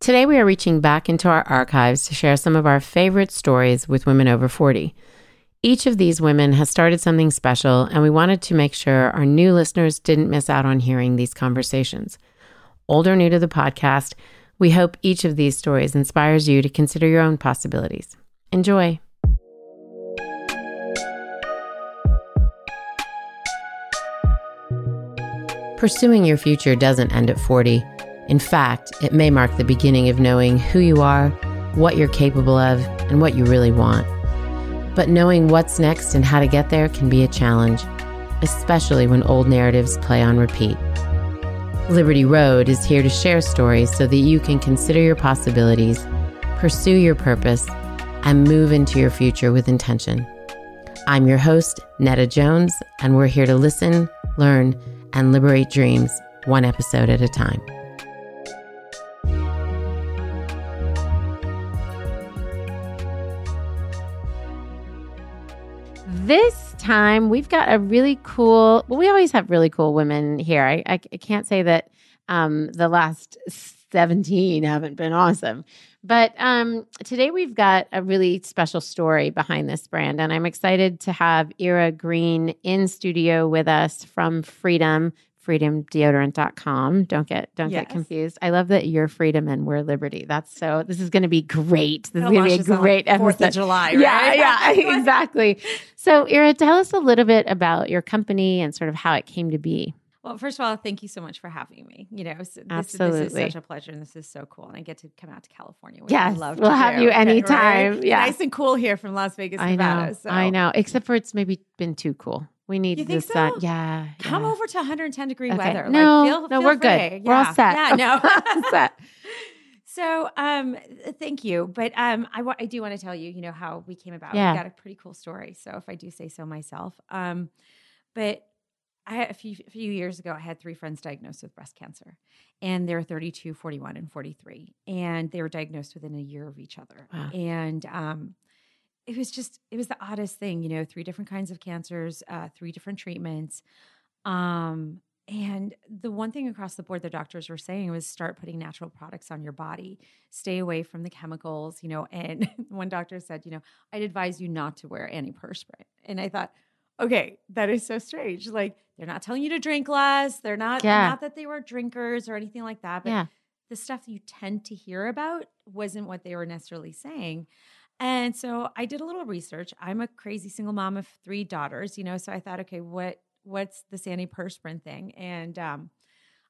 Today, we are reaching back into our archives to share some of our favorite stories with women over 40. Each of these women has started something special, and we wanted to make sure our new listeners didn't miss out on hearing these conversations. Old or new to the podcast, we hope each of these stories inspires you to consider your own possibilities. Enjoy. Pursuing your future doesn't end at 40. In fact, it may mark the beginning of knowing who you are, what you're capable of, and what you really want. But knowing what's next and how to get there can be a challenge, especially when old narratives play on repeat. Liberty Road is here to share stories so that you can consider your possibilities, pursue your purpose, and move into your future with intention. I'm your host, Netta Jones, and we're here to listen, learn, and liberate dreams one episode at a time. This time we've got a really cool, well, we always have really cool women here. I, I, I can't say that um, the last 17 haven't been awesome. But um, today we've got a really special story behind this brand, and I'm excited to have Ira Green in studio with us from Freedom freedomdeodorant.com. Don't get don't Yes. get confused. I love that you're freedom and we're liberty. That's so this is going to be great. This is going to be a great Fourth of. July, Yeah, yeah, exactly. So, Ira, tell us a little bit about your company and sort of how it came to be. Well, first of all, thank you so much for having me. You know, this, this is such a pleasure, and this is so cool. And I get to come out to California. Which Yes, I love. we'll to have do, you anytime, right? yeah. nice and cool here from Las Vegas, I Nevada. know, so. I know. Except for it's maybe been too cool. We need You the sun. so? Yeah, Come yeah. over to 110 degree Okay. weather. No, like, feel, no, feel we're good. free. We're all set. Yeah, no. set. So, um, thank you. But um, I, wa- I do want to tell you, you know, how we came about. Yeah. We got a pretty cool story. So, if I do say so myself, um, but I had a few a few years ago, I had three friends diagnosed with breast cancer, and they're 32, 41, and 43, and they were diagnosed within a year of each other. Wow. And um, it was just it was the oddest thing, you know, three different kinds of cancers, uh, three different treatments. Um, and the one thing across the board the doctors were saying was start putting natural products on your body, stay away from the chemicals, you know. And one doctor said, you know, I'd advise you not to wear antiperspirant. And I thought, okay, that is so strange. Like they're not telling you to drink less. They're not Yeah. not that they were drinkers or anything like that. But Yeah. the stuff you tend to hear about wasn't what they were necessarily saying. And so I did a little research. I'm a crazy single mom of three daughters, you know, so I thought, okay, what what's this antiperspirant thing? And um,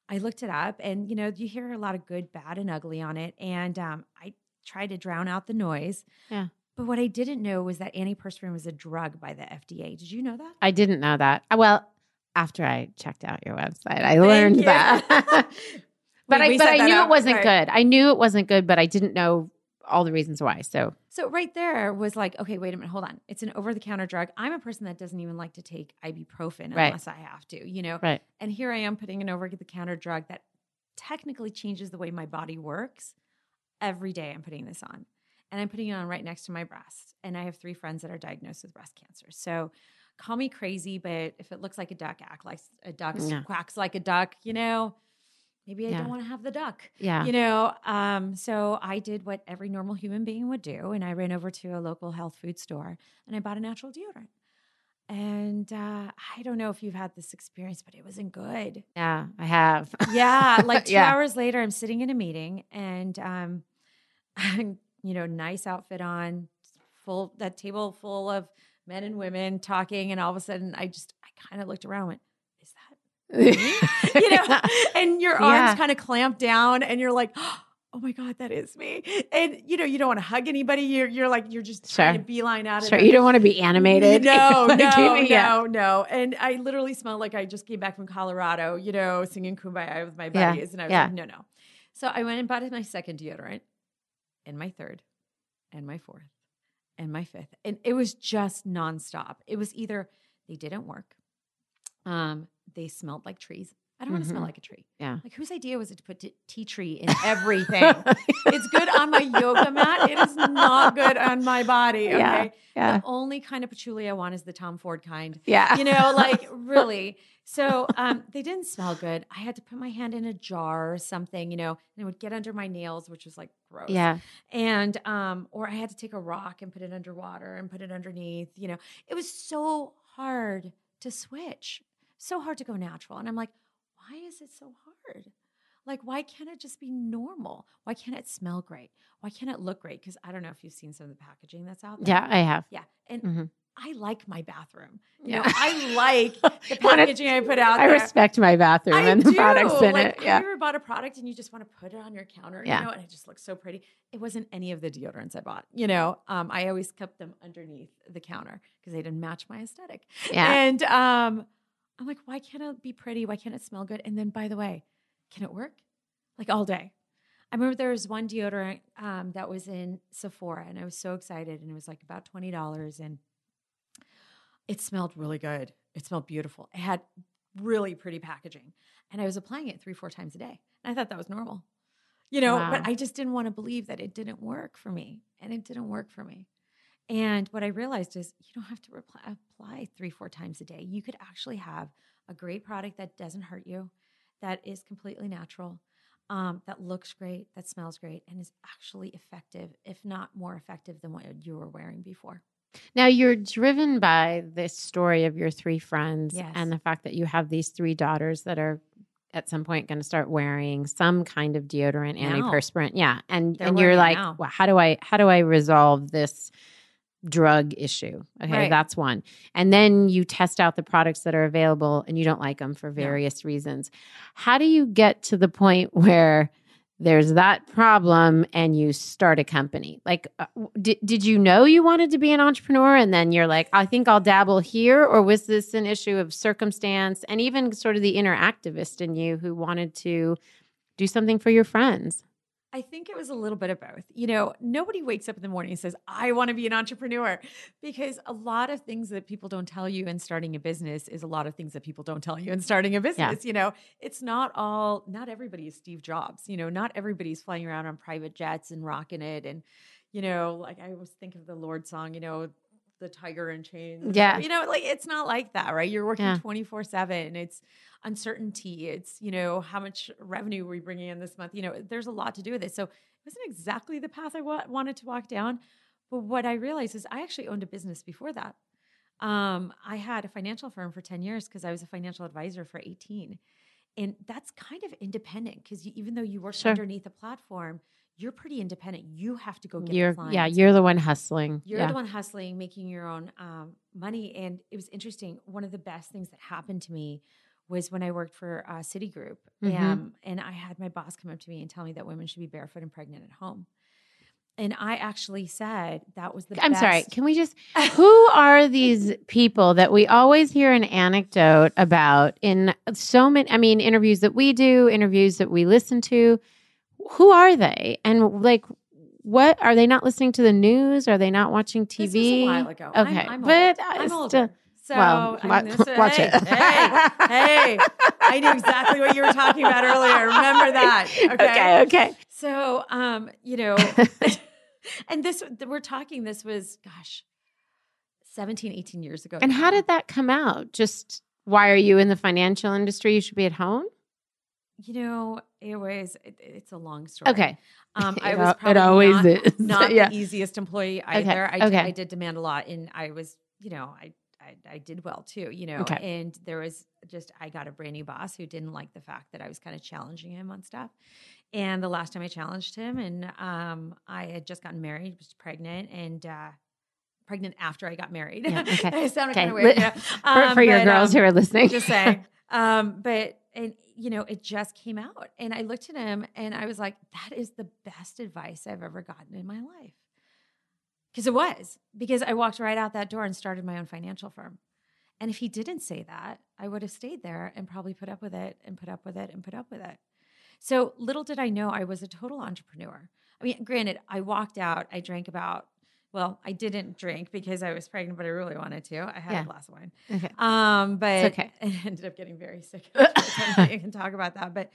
I looked it up, and you know, you hear a lot of good, bad, and ugly on it. And um, I tried to drown out the noise. Yeah. But what I didn't know was that antiperspirant was a drug by the FDA. Did you know that? I didn't know that. Uh, Well, after I checked out your website, I learned you. that. but We- I we but I knew up, it wasn't right. good. I knew it wasn't good, but I didn't know all the reasons why. So So right there was like, okay, wait a minute, hold on. It's an over-the-counter drug. I'm a person that doesn't even like to take ibuprofen Right. unless I have to, you know. right. And here I am putting an over-the-counter drug that technically changes the way my body works. Every day I'm putting this on. And I'm putting it on right next to my breast. And I have three friends that are diagnosed with breast cancer. So call me crazy, but if it looks like a duck, act like a duck, Yeah. quacks like a duck, you know, maybe I Yeah. don't want to have the duck. Yeah. You know, um, so I did what every normal human being would do, and I ran over to a local health food store and I bought a natural deodorant. And uh, I don't know if you've had this experience, but it wasn't good. yeah, I have. Yeah, like two Yeah. hours later, I'm sitting in a meeting, and um, you know, nice outfit on, full that table full of men and women talking, and all of a sudden, I just I kind of looked around, and went, "Is that you know, and your arms Yeah. kind of clamp down, and you're like, oh my god, that is me. And you know, you don't want to hug anybody. You're you're like you're just trying to beeline out. of Sure, it. you don't want to be animated. No, no, yeah. no, no. And I literally smelled like I just came back from Colorado, you know, singing Kumbaya with my Yeah, buddies. And I was yeah. like, no, no. So I went and bought my second deodorant and my third and my fourth and my fifth. And it was just nonstop. It was either they didn't work, um, they smelled like trees. I don't want to smell like a tree. Yeah. Like whose idea was it to put t- tea tree in everything? it's good on my yoga mat. It is not good on my body. Okay. Yeah, yeah. The only kind of patchouli I want is the Tom Ford kind. Yeah. You know, like really. So um, they didn't smell good. I had to put my hand in a jar or something, you know, and it would get under my nails, which was like gross. Yeah. And um, or I had to take a rock and put it underwater and put it underneath. You know, it was so hard to switch, so hard to go natural. And I'm like, why is it so hard? Like, why can't it just be normal? Why can't it smell great? Why can't it look great? Because I don't know if you've seen some of the packaging that's out there. Yeah, I have. Yeah. And Mhm. I like my bathroom. You Yeah. know, I like the packaging I put out I there. respect my bathroom I and the do. products in like, it. Yeah. Have you ever bought a product and you just want to put it on your counter? Yeah. You know, and it just looks so pretty. It wasn't any of the deodorants I bought. You know, um, I always kept them underneath the counter because they didn't match my aesthetic. Yeah. And um, I'm like, why can't it be pretty? Why can't it smell good? And then, by the way, can it work? Like all day. I remember there was one deodorant um, that was in Sephora, and I was so excited, and it was like about twenty dollars, and it smelled really good. It smelled beautiful. It had really pretty packaging, and I was applying it three, four times a day. And I thought that was normal, you know. Wow. But I just didn't want to believe that it didn't work for me, and it didn't work for me. And what I realized is you don't have to reply, apply three, four times a day. You could actually have a great product that doesn't hurt you, that is completely natural, um, that looks great, that smells great, and is actually effective, if not more effective than what you were wearing before. Now you're driven by this story of your three friends Yes. and the fact that you have these three daughters that are at some point going to start wearing some kind of deodorant, Now. antiperspirant. Yeah. And They're and you're like, now. well, how do I how do I resolve this drug issue? Okay, Right. that's one. And then you test out the products that are available and you don't like them for various reasons. How do you get to the point where there's that problem and you start a company like uh, did, did you know you wanted to be an entrepreneur and then you're like i think i'll dabble here or was this an issue of circumstance and even sort of the inner activist in you who wanted to do something for your friends I think it was a little bit of both. You know, nobody wakes up in the morning and says, I want to be an entrepreneur because a lot of things that people don't tell you in starting a business is a lot of things that people don't tell you in starting a business. You know, it's not all, not everybody is Steve Jobs. You know, not everybody's flying around on private jets and rocking it. And, you know, like I always think of the Lorde song, you know, the tiger in chains. Yeah. You know, like it's not like that, right? You're working Yeah. 24 7. It's uncertainty. It's, you know, how much revenue are we bringing in this month? You know, there's a lot to do with it. So it wasn't exactly the path I wa- wanted to walk down. But what I realized is I actually owned a business before that. Um, I had a financial firm for 10 years because I was a financial advisor for 18. And that's kind of independent because even though you work Sure. underneath a platform, you're pretty independent. You have to go get you're the clients. yeah you're the one hustling You're yeah. the one hustling, making your own um, money. And it was interesting. One of the best things that happened to me was when I worked for uh, Citigroup. Mhm. Um, and I had my boss come up to me and tell me that women should be barefoot and pregnant at home. And I actually said that was the I'm best. sorry. Can we just? Who are these people that we always hear an anecdote about in so many? I mean, interviews that we do, interviews that we listen to. Who are they? And like, what are they not listening to the news? Are they not watching TV? This was a while ago. Okay, I'm, but I'm still- older. So well, I mean, this- watch hey, it. hey, hey! I knew exactly what you were talking about earlier. Remember that? Okay. okay, okay. So, um, you know, and this we're talking. This was, gosh, 17, 18 years ago. And how did that come out? Just why are you in the financial industry? You should be at home. You know, it was. It, it's a long story. Okay. Um, I It was it probably always not, is. not Yeah. the easiest employee Okay, either. I, okay. I did demand a lot, and I was, you know, I, I I did well too. You know, Okay. and there was just I got a brand new boss who didn't like the fact that I was kind of challenging him on stuff. And the last time I challenged him, and um, I had just gotten married, was pregnant, and. uh Pregnant after I got married. Yeah, okay. I sounded Okay. kind of weird. Yeah. for, Um, for your but, girls um, who are listening. just saying. Um, but and you know, it just came out, and I looked at him, and I was like, "That is the best advice I've ever gotten in my life." Because it was because I walked right out that door and started my own financial firm. And if he didn't say that, I would have stayed there and probably put up with it and put up with it and put up with it. So little did I know I was a total entrepreneur. I mean, granted, I walked out, I drank about, well, I didn't drink because I was pregnant, but I really wanted to. I had Yeah. a glass of wine. okay. Um, but It's okay. I ended up getting very sick. I can talk about that, but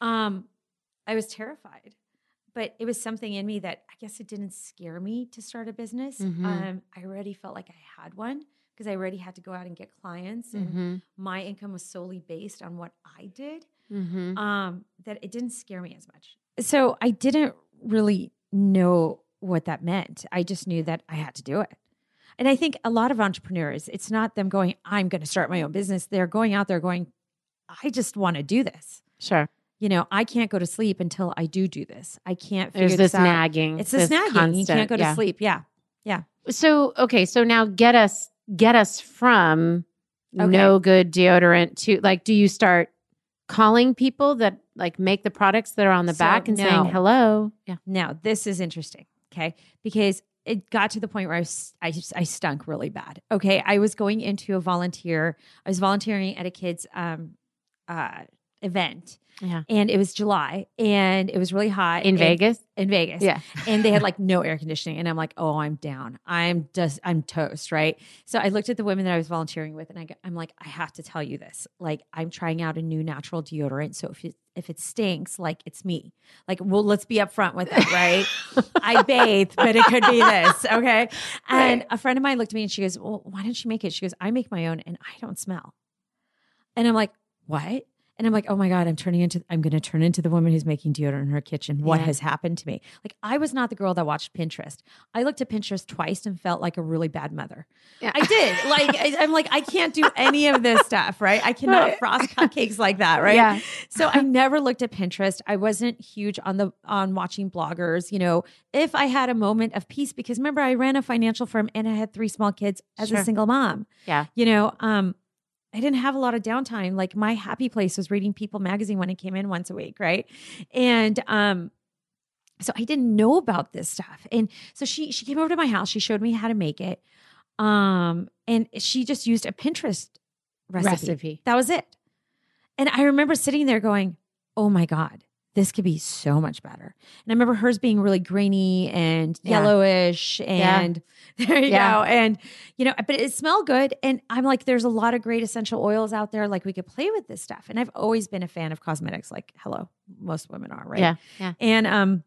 um, I was terrified. But it was something in me that I guess it didn't scare me to start a business. Mhm. Um, I already felt like I had one because I already had to go out and get clients, and Mm-hmm. my income was solely based on what I did. Mm-hmm. Um, that it didn't scare me as much. So I didn't really know what that meant. I just knew that I had to do it. And I think a lot of entrepreneurs, it's not them going, I'm going to start my own business. They're going out there going, I just want to do this. Sure. You know, I can't go to sleep until I do do this. I can't figure There's this, this nagging. It's this, nagging. you can't go to yeah. sleep. Yeah. Yeah. So okay, so now get us get us from Okay. no good deodorant to like, do you start calling people that like make the products that are on the So, back and no. saying hello? Yeah. Now, this is interesting, okay? Because it got to the point where I was, I, just, I stunk really bad. Okay, I was going into a volunteer. I was volunteering at a kids' um, uh, event, Yeah. and it was July, and it was really hot In Vegas? In Vegas, Yeah. and they had like no air conditioning, and I'm like, oh, I'm down. I'm just, I'm toast, right? So I looked at the women that I was volunteering with, and I, I'm like, I have to tell you this. Like, I'm trying out a new natural deodorant, so if it if it stinks, like it's me. Like, well, let's be upfront with it, right? I bathe, but it could be this. Okay. And Right. a friend of mine looked at me and she goes, Well, why don't you make it? She goes, I make my own and I don't smell. And I'm like, What? And I'm like, oh my God, I'm turning into, I'm going to turn into the woman who's making deodorant in her kitchen. What Yeah. has happened to me? Like, I was not the girl that watched Pinterest. I looked at Pinterest twice and felt like a really bad mother. Yeah. I did. Like, I, I'm like, I can't do any of this stuff, right? I cannot Right. frost cupcakes like that, right? Yeah. So I never looked at Pinterest. I wasn't huge on the on watching bloggers. You know, if I had a moment of peace, because remember I ran a financial firm and I had three small kids as Sure. a single mom. Yeah. You know, um, I didn't have a lot of downtime. Like my happy place was reading People magazine when it came in once a week, right? And um, so I didn't know about this stuff. And so she she came over to my house. She showed me how to make it. Um, and she just used a Pinterest recipe. Recipe. That was it. And I remember sitting there going, "Oh my god, this could be so much better." And I remember hers being really grainy and Yeah. yellowish, and there you Yeah. go. And you know, but it smelled good. And I'm like, "There's a lot of great essential oils out there. Like we could play with this stuff." And I've always been a fan of cosmetics. Like, hello, most women are, right? Yeah. Yeah. And um,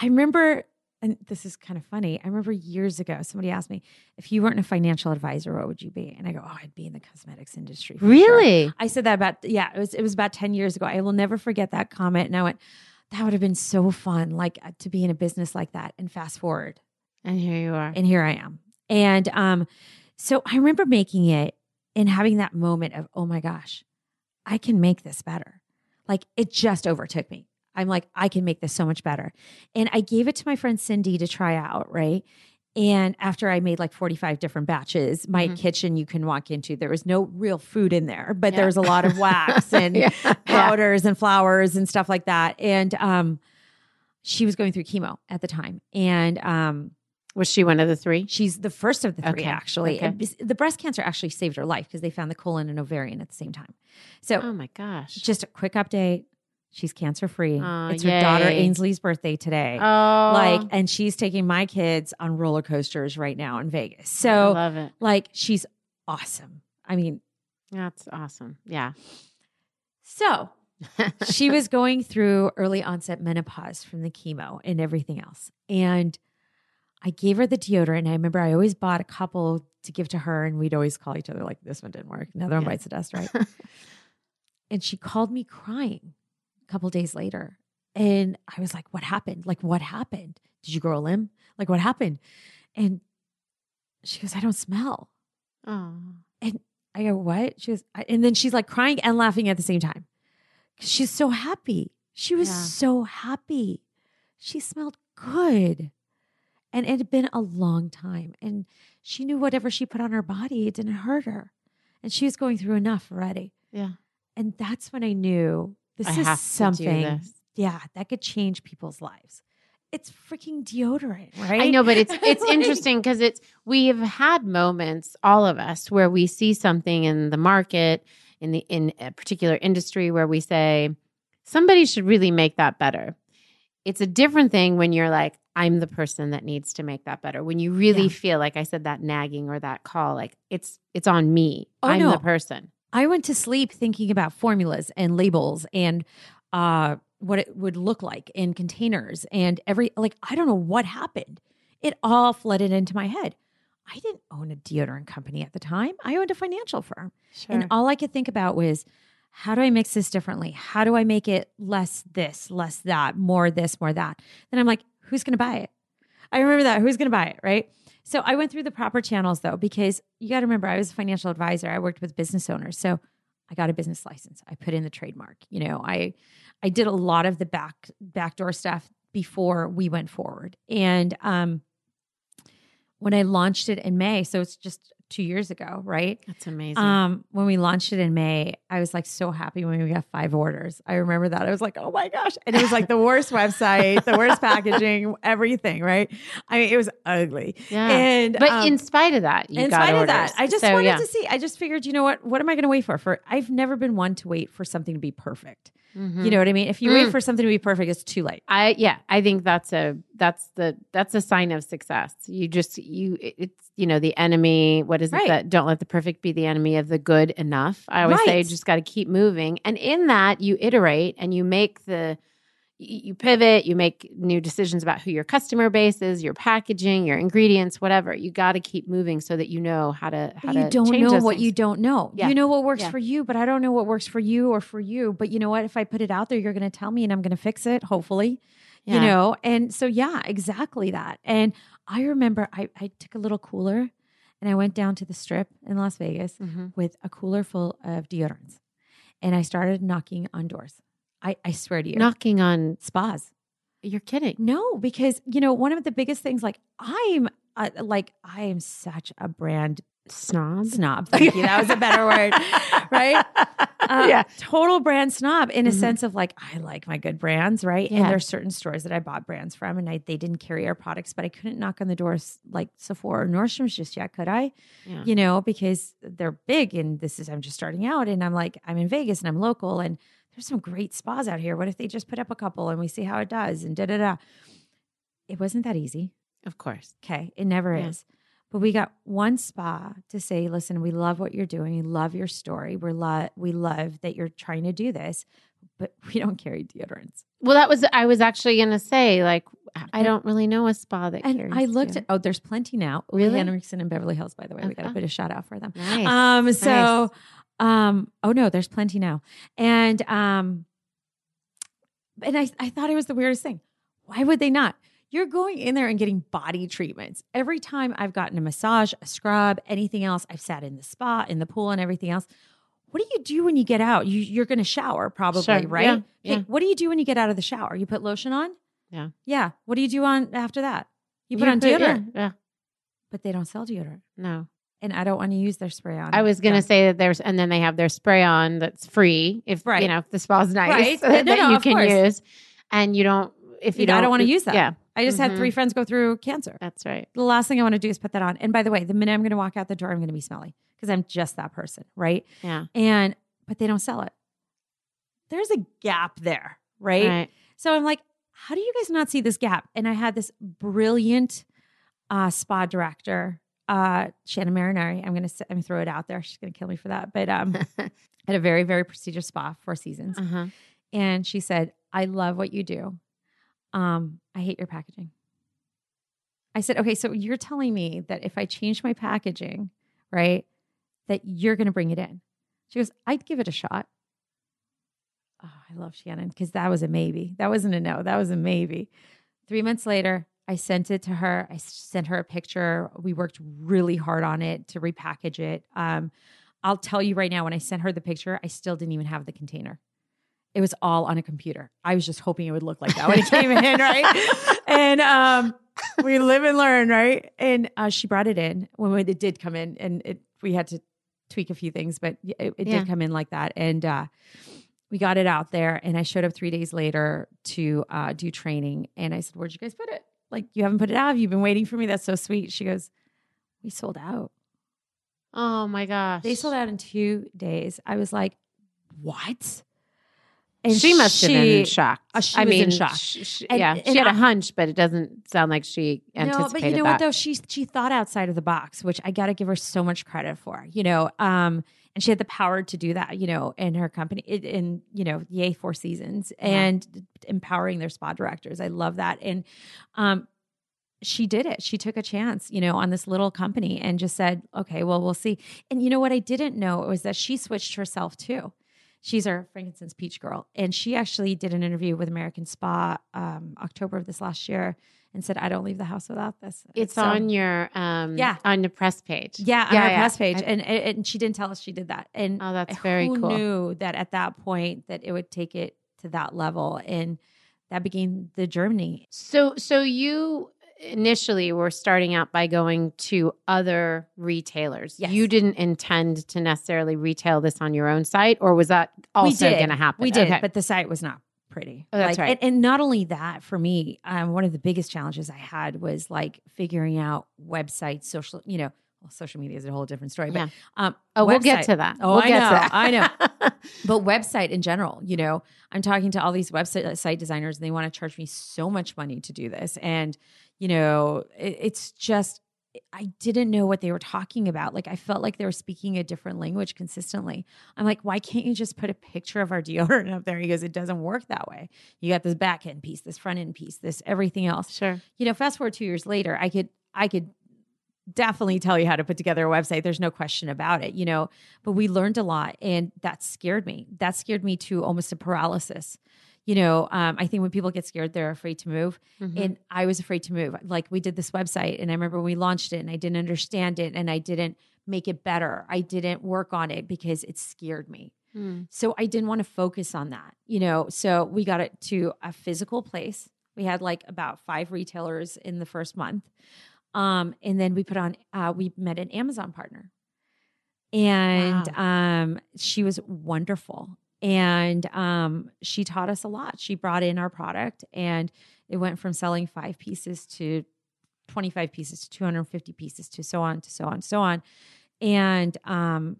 I remember, and this is kind of funny. I remember years ago, somebody asked me, if you weren't a financial advisor, what would you be? And I go, oh, I'd be in the cosmetics industry. for sure." Really? I said that about, yeah, it was, it was about 10 years ago. I will never forget that comment. And I went, that would have been so fun, like uh, to be in a business like that. And fast forward, And here you are. and here I am. And um, so I remember making it and having that moment of, oh my gosh, I can make this better. Like it just overtook me. I'm like, I can make this so much better. And I gave it to my friend Cindy to try out, right? And after I made like 45 different batches, my Mhm. kitchen you can walk into, there was no real food in there, but Yeah. there was a lot of wax and Yeah. powders and flowers and stuff like that. And um, she was going through chemo at the time. And um, Was she one of the three? She's the first of the three, Okay, actually. okay. The breast cancer actually saved her life because they found the colon and ovarian at the same time. So, Oh my gosh. just a quick update: she's cancer free. Aw, ah, it's her daughter. Ainsley's birthday today. Oh, Like, and she's taking my kids on roller coasters right now in Vegas. I So, love it. like, she's awesome. I mean, That's awesome. Yeah. so she was going through early onset menopause from the chemo and everything else. And I gave her the deodorant. I remember I always bought a couple to give to her, and we'd always call each other like, "This one didn't work. Another one Yeah. bites the dust." Right? and she called me crying a couple days later. And I was like, what happened? Like, what happened? Did you grow a limb? Like, what happened? And she goes, I don't smell. Oh. And I go, what? She goes, I, and then she's like crying and laughing at the same time. She's so happy. She was Yeah. so happy. She smelled good. And it had been a long time. And she knew whatever she put on her body, it didn't hurt her. And she was going through enough already. Yeah. And that's when I knew this I is have something, this. yeah, that could change people's lives. It's freaking deodorant, right? I know, but it's it's Like- interesting because it's we've had moments, all of us, where we see something in the market in the in a particular industry where we say somebody should really make that better. It's a different thing when you're like, I'm the person that needs to make that better. When you really Yeah. feel like I said that nagging or that call, like it's it's on me. Oh, I'm no. the person. I went to sleep thinking about formulas and labels and uh, what it would look like in containers and every like I don't know what happened. It all flooded into my head. I didn't own a deodorant company at the time. I owned a financial firm. Sure. And all I could think about was how do I mix this differently? How do I make it less this, less that, more this, more that? Then I'm like, who's going to buy it? I remember that. Who's going to buy it? Right. So I went through the proper channels though, because you got to remember, I was a financial advisor. I worked with business owners. So I got a business license. I put in the trademark. You know, I I did a lot of the back backdoor stuff before we went forward. And um when I launched it in May, so it's just two years ago, right? That's amazing. Um, when we launched it in May, I was like so happy when we got five orders. I remember that. I was like, oh my gosh. And it was like the worst website, the worst packaging, everything, right? I mean, it was ugly. yeah. And but um, in spite of that, you in spite of that, I just So, wanted yeah. to see. I just figured, you know what? What am I going to wait for? For I've never been one to wait for something to be perfect. Mhm. You know what I mean? If you Mm. wait for something to be perfect, it's too late. I yeah, I think that's a that's the that's a sign of success. You just you it's you know the enemy. What is Right. it that don't let the perfect be the enemy of the good enough? I always say you just got to keep moving, and in that you iterate and you make the you you pivot, you make new decisions about who your customer base is, your packaging, your ingredients, whatever. You got to keep moving so that you know how to how But to you don't know what things. you don't know. Yeah. You know what works Yeah. for you, but I don't know what works for you or for you. But you know what? If I put it out there, you're going to tell me and I'm going to fix it, hopefully. You know? And so, yeah, exactly that. And I remember I, I took a little cooler and I went down to the strip in Las Vegas Mhm. with a cooler full of deodorants. And I started knocking on doors. I, I swear to you, knocking on. spas. You're kidding. No, because you know one of the biggest things, like I'm, uh, like I am such a brand Snob. snob. Thank you. That was a better word, right? Uh, yeah. total brand snob in a Mhm. sense of like I like my good brands, right? Yeah. And there's certain stores that I bought brands from, and I they didn't carry our products, but I couldn't knock on the doors like Sephora or Nordstrom's just yet, could I? Yeah. You know, because they're big, and this is I'm just starting out, and I'm like I'm in Vegas and I'm local, and there's some great spas out here. What if they just put up a couple and we see how it does, and da da da. It wasn't that easy. Of course. Okay. It never Yeah. is. But we got one spa to say, listen, we love what you're doing. We love your story. We're lo- we love that you're trying to do this, but we don't carry deodorants. Well, that was I was actually going to say like I don't really know a spa that And I looked at, oh, there's plenty now. Really? Henriksen in Beverly Hills, by the way. We got to Okay. put a shout out for them. Nice. Um, so, Nice. Um, oh no, there's plenty now. And, um, and I, I thought it was the weirdest thing. Why would they not? You're going in there and getting body treatments. Every time I've gotten a massage, a scrub, anything else, I've sat in the spa, in the pool, and everything else. What do you do when you get out? You, you're going to shower, probably, Sure. right? Yeah. Yeah. What do you do when you get out of the shower? You put lotion on? Yeah. Yeah. What do you do on after that? You put You on put- deodorant, Yeah, yeah. but they don't sell deodorant, No. And I don't want to use their spray on. I was going to say that there's, and then they have their spray on that's free if Right. you know if the spa's nice Right. that No, no, you can course. use, and you don't if you I don't, I don't want to use that. Yeah, I just had Mhm. three friends go through cancer. that's right. The last thing I want to do is put that on. And by the way, the minute I'm going to walk out the door, I'm going to be smelly because I'm just that person, right? Yeah, And but they don't sell it. There's a gap there, right? right. So I'm like, how do you guys not see this gap? And I had this brilliant uh, spa director, uh, Shannon Marinari. I'm gonna I'm gonna throw it out there. She's gonna kill me for that. But um, at a very very prestigious spa, Four Seasons, Uh-huh. and she said, "I love what you do. Um, I hate your packaging." I said, "Okay, so you're telling me that if I change my packaging, right, that you're gonna bring it in?" She goes, "I'd give it a shot." oh, I love Shannon because that was a maybe. That wasn't a no. That was a maybe. Three months later, I sent it to her. I sent her a picture. We worked really hard on it to repackage it. Um, I'll tell you right now, when I sent her the picture, I still didn't even have the container. It was all on a computer. I was just hoping it would look like that when it came in, right? And um, we live and learn, right? And uh, she brought it in when it did come in, and it we had to tweak a few things, but it, it Yeah. did come in like that. And uh, we got it out there, and I showed up three days later to uh, do training, and I said, "Where'd you guys put it? Like you haven't put it out? Have you been waiting for me? That's so sweet." She goes, "We sold out. Oh my gosh. They sold out in two days." I was like, "What?" And she must have been shocked. uh, she I was in mean, shock. sh- sh- And- yeah, and she had a I- hunch, but it doesn't sound like she anticipated No, but you know that. what though? She she thought outside of the box, which I got to give her so much credit for. You know, um, and she had the power to do that. You know, in her company, in you know, yay Four Seasons, and empowering their spa directors. I love that, and um, she did it. She took a chance, you know, on this little company and just said, "Okay, well, we'll see." And you know what I didn't know was that she switched herself too. She's our frankincense peach girl, and she actually did an interview with American Spa um, October of this last year, and said, "I don't leave the house without this." it's So- on your um Yeah. on the press page. yeah, on our yeah. press page, I- and and she didn't tell us she did that. And Oh, that's very who cool. Knew that at that point that it would take it to that level, and that became the journey. So so you initially were starting out by going to other retailers. Yes. You didn't intend to necessarily retail this on your own site, or was that also going to happen? We did, Okay. but the site was not pretty. Oh, that's Like, right. And, and not only that, for me, um, one of the biggest challenges I had was like figuring out websites, social, you know, well, social media is a whole different story. But Yeah. um, oh, we'll get to that. Oh, we'll I get know, to that. I know. but website in general, you know, I'm talking to all these website site designers and they want to charge me so much money to do this. And, you know, it, it's just, I didn't know what they were talking about. Like, I felt like they were speaking a different language consistently. I'm like, why can't you just put a picture of our deodorant up there? He goes, it doesn't work that way. You got this back end piece, this front end piece, this everything else sure. you know, fast forward two years later, I could, I could definitely tell you how to put together a website. There's no question about it, you know, but we learned a lot and that scared me. That scared me to almost a paralysis. You know, um, I think when people get scared, they're afraid to move. Mm-hmm. And I was afraid to move. Like we did this website and I remember we launched it and I didn't understand it and I didn't make it better. I didn't work on it because it scared me. Mm. So I didn't want to focus on that, you know. So we got it to a physical place. We had like about five retailers in the first month. Um, and then we put on uh, we met an Amazon partner. And um she was wonderful. And um she taught us a lot. She brought in our product and it went from selling five pieces to 25 pieces to 250 pieces to so on to so on so on. And um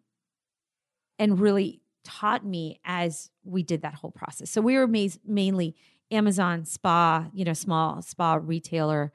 and really taught me as we did that whole process. So we were ma- mainly amazon spa you know small spa retailer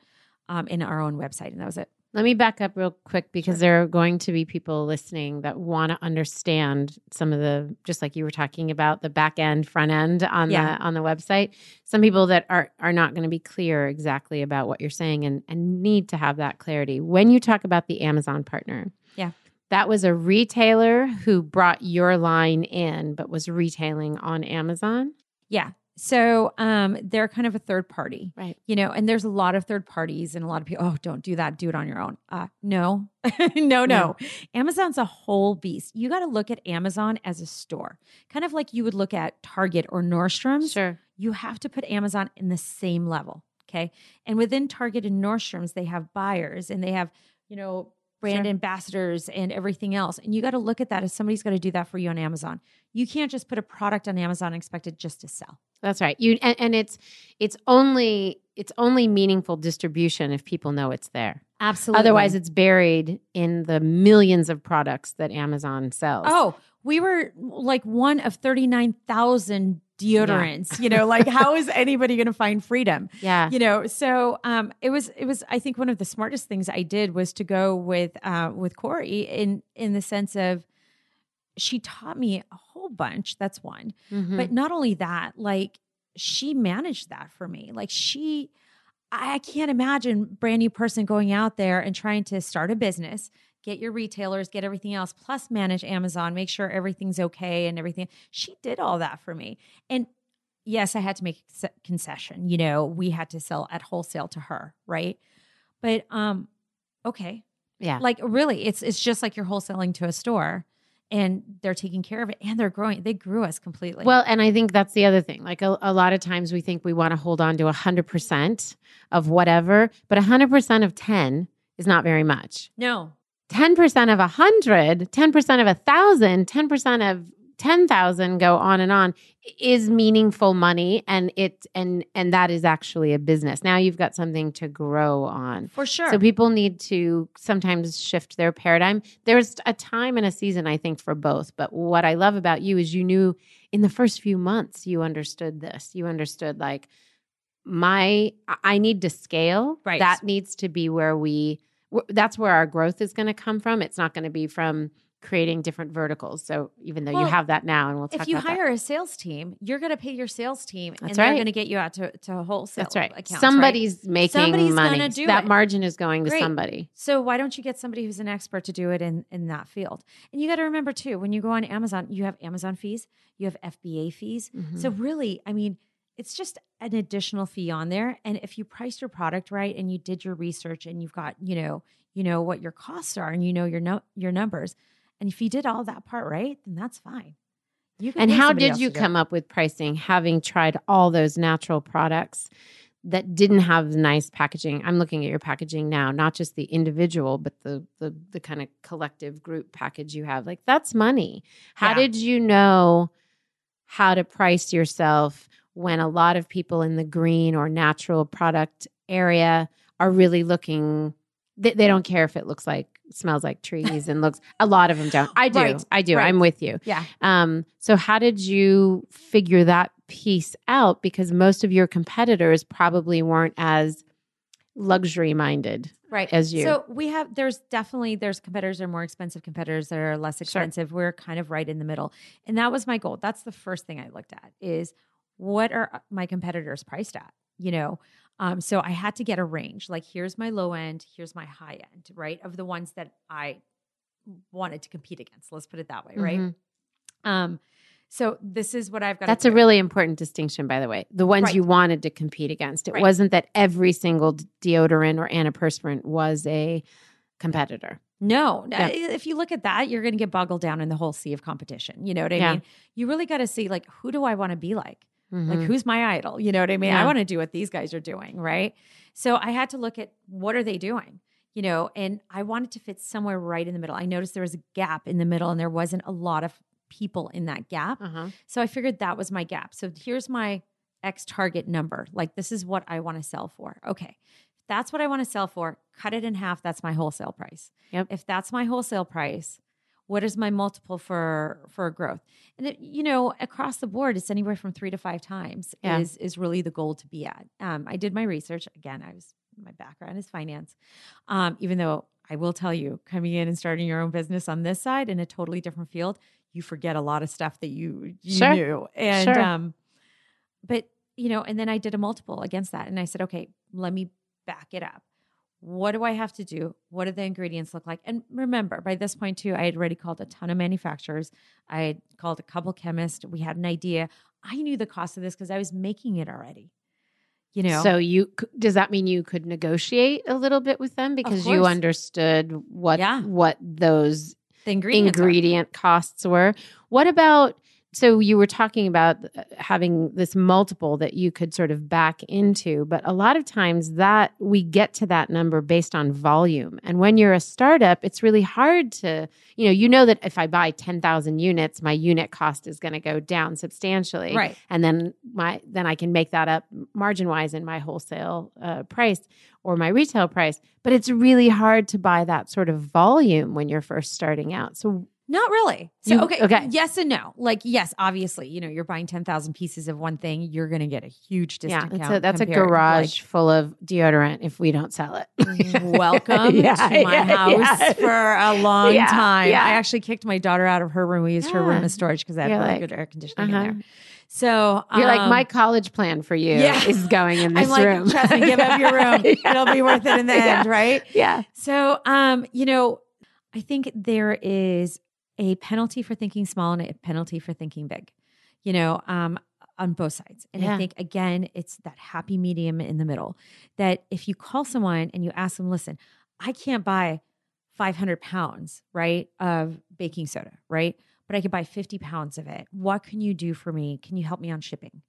um, in our own website and that was it Let me back up real quick because there are going to be people listening that want to understand some of the just like you were talking about the back end, front end on Yeah. the on the website. Some people that are are not going to be clear exactly about what you're saying and and need to have that clarity. When you talk about the Amazon partner. Yeah. That was a retailer who brought your line in but was retailing on Amazon. yeah so um they're kind of a third party Right. you know and there's a lot of third parties and a lot of people oh don't do that. Do it on your own. Uh no. No no. Amazon's a whole beast. You got to look at amazon as a store. Kind of like you would look at target or nordstrom's. Sure. you have to put amazon in the same level okay? And within target and nordstrom's they have buyers and they have you know brand Sure. ambassadors and everything else and you got to look at that as somebody's got to do that for you on amazon you can't just put a product on amazon and expect it just to sell That's right. You and, and it's it's only it's only meaningful distribution if people know it's there. absolutely Otherwise, it's buried in the millions of products that Amazon sells. Oh, we were like one of 39,000 deodorants. You know, like how is anybody going to find freedom? yeah. You know, so um it was it was I think one of the smartest things I did was to go with uh with Corey in in the sense of she taught me a whole bunch. That's one. Mhm. But not only that, like she managed that for me. Like she I can't imagine brand new person going out there and trying to start a business, get your retailers, get everything else, plus manage Amazon, make sure everything's okay and everything. She did all that for me. And yes, I had to make a concession. You know, we had to sell at wholesale to her, right? But um, okay, Yeah. like really, it's it's just like you're wholesaling to a store, and they're taking care of it, and they're growing. They grew us completely. Well, and I think that's the other thing. Like a, a lot of times we think we want to hold on to 100% of whatever, but 100% of 10 is not very much. no, 10% of 100, 10% of 1,000, 10% of 10,000 go on and on is meaningful money and it and and that is actually a business. Now you've got something to grow on. for sure. So people need to sometimes shift their paradigm. There's a time and a season, I think, for both. But what I love about you is you knew in the first few months you understood this. You understood like my I need to scale. Right. That needs to be where we. That's where our growth is going to come from. It's not going to be from creating different verticals. So even though Well, you have that now, and we'll talk if you about that. hire a sales team, you're going to pay your sales team, and That's they're going to get you out to, to wholesale. That's right. Accounts, right? Somebody's making Somebody's money. gonna do that it. margin is going to somebody. So why don't you get somebody who's an expert to do it in in that field? And you got to remember too, when you go on Amazon, you have Amazon fees, you have FBA fees. Mm-hmm. So really, I mean, it's just an additional fee on there. And if you price your product right and you did your research and you've got, you know, you know what your costs are and you know your no, your numbers, and if you did all that part right, then that's fine. You can And how did you it. come up with pricing, having tried all those natural products that didn't have nice packaging? I'm looking at your packaging now, not just the individual, but the the the kind of collective group package you have. Like that's money. How Yeah. did you know how to price yourself when a lot of people in the green or natural product area are really looking? They, they don't care if it looks like smells like trees and looks. A lot of them don't. I do. Right, I do. right. I'm with you. Yeah. Um, so how did you figure that piece out? Because most of your competitors probably weren't as luxury minded right as you. so we have there's definitely there's competitors that are more expensive competitors that are less Sure. expensive we're kind of right in the middle and that was my goal that's the first thing i looked at is what are uh, my competitors priced at you know um, so i had to get a range like here's my low end here's my high end right of the ones that i wanted to compete against let's put it that way right Mhm. um so this is what i've got That's a really important distinction, by the way. The ones Right. you wanted to compete against. It Right. wasn't that every single deodorant or antiperspirant was a competitor. No, no, Yeah. if you look at that, you're going to get boggled down in the whole sea of competition. You know what I Yeah. mean? You really got to see like who do I want to be like? Like Mhm. who's my idol? You know what I mean? I want to do what these guys are doing, right? So I had to look at what are they doing? You know, and I wanted to fit somewhere right in the middle. I noticed there was a gap in the middle and there wasn't a lot of people in that gap. Uh-huh. So I figured that was my gap. So here's my X target number. Like this is what I want to sell for. Okay. If that's what I want to sell for, cut it in half. That's my wholesale price. Yep. If that's my wholesale price, what is my multiple for for growth? And it, you know, across the board, it's anywhere from three to five times Yeah. is is really the goal to be at. Um, I did my research again. I was my background is finance, um, even though I will tell you, coming in and starting your own business on this side in a totally different field, you forget a lot of stuff that you you Sure. knew. And Sure. um, but you know, and then I did a multiple against that, and I said, okay, let me back it up. What do I have to do? What do the ingredients look like? And remember, by this point too, I had already called a ton of manufacturers. I had called a couple chemists. We had an idea. I knew the cost of this because I was making it already. You know, So you does that mean you could negotiate a little bit with them because you understood what Yeah. what those the ingredients. are- ingredient costs were. What about so you were talking about uh, having this multiple that you could sort of back into, but a lot of times that we get to that number based on volume. And when you're a startup, it's really hard to, you know, you know that if I buy 10,000 units, my unit cost is going to go down substantially. Right. And then my then I can make that up margin wise in my wholesale uh, price or my retail price. But it's really hard to buy that sort of volume when you're first starting out. So Not really. So You- okay, okay. yes and no. Like yes, obviously, you know, you're buying ten thousand pieces of one thing, you're going to get a huge yeah, discount. that's a, that's a garage full of deodorant if we don't sell it. Welcome Yeah, to my yeah, house yeah. for a long Yeah, time. yeah. I actually kicked my daughter out of her room. We used her room as storage because I had really like, good air conditioning uh-huh. in there. So You're like um, my college plan for you yeah. is going in this I'm like, room. trust me, give up your room. It'll be worth it in the Yeah. end, right? Yeah. So, um, you know, I think there is a penalty for thinking small and a penalty for thinking big, you know, um, on both sides. And Yeah. I think, again, it's that happy medium in the middle that if you call someone and you ask them, listen, I can't buy 500 pounds, right, of baking soda, right? But I could buy 50 pounds of it. What can you do for me? Can you help me on shipping?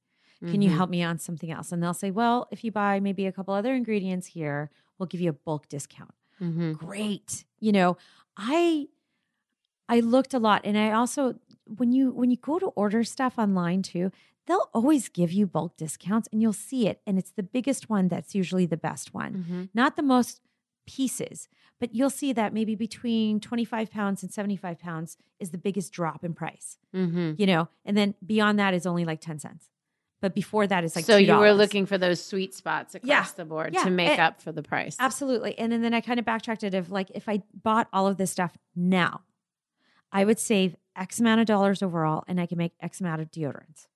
Can you Mhm. help me on something else? And they'll say, well, if you buy maybe a couple other ingredients here, we'll give you a bulk discount Mhm. great you know i i looked a lot and i also when you when you go to order stuff online too they'll always give you bulk discounts and you'll see it and it's the biggest one that's usually the best one Mhm. not the most pieces but you'll see that maybe between 25 pounds and 75 pounds is the biggest drop in price Mhm. you know and then beyond that is only like 10 cents but before that is like so you were looking for those sweet spots across Yeah. the board Yeah. to make And- up for the price. Absolutely. And, then then I kind of backtracked it of like, if I bought all of this stuff now, I would save X amount of dollars overall and I can make X amount of deodorants.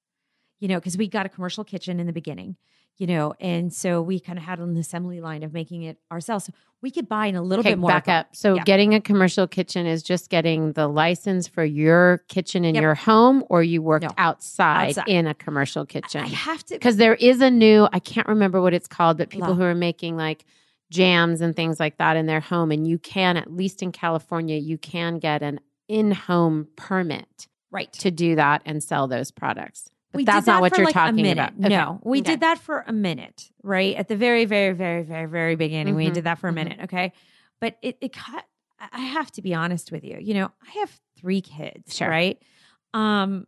You know, because we got a commercial kitchen in the beginning, you know, and so we kind of had an assembly line of making it ourselves. So we could buy in a little Okay, bit more. back up. So Yeah. getting a commercial kitchen is just getting the license for your kitchen in Yep. your home, or you worked No. outside, Outside. in a commercial kitchen. I have to, Because there is a new, I can't remember what it's called, but people Law. who are making like jams and things like that in their home, and you can, at least in California, you can get an in-home permit right. to do that and sell those products. But we that's not that what you're like talking about. Okay. No, we Okay. did that for a minute, right? At the very, very, very, very, very beginning, we Mhm. did that for a Mhm. minute. Okay. But it, it cut, I have to be honest with you. You know, I have three kids, Sure. right? Um,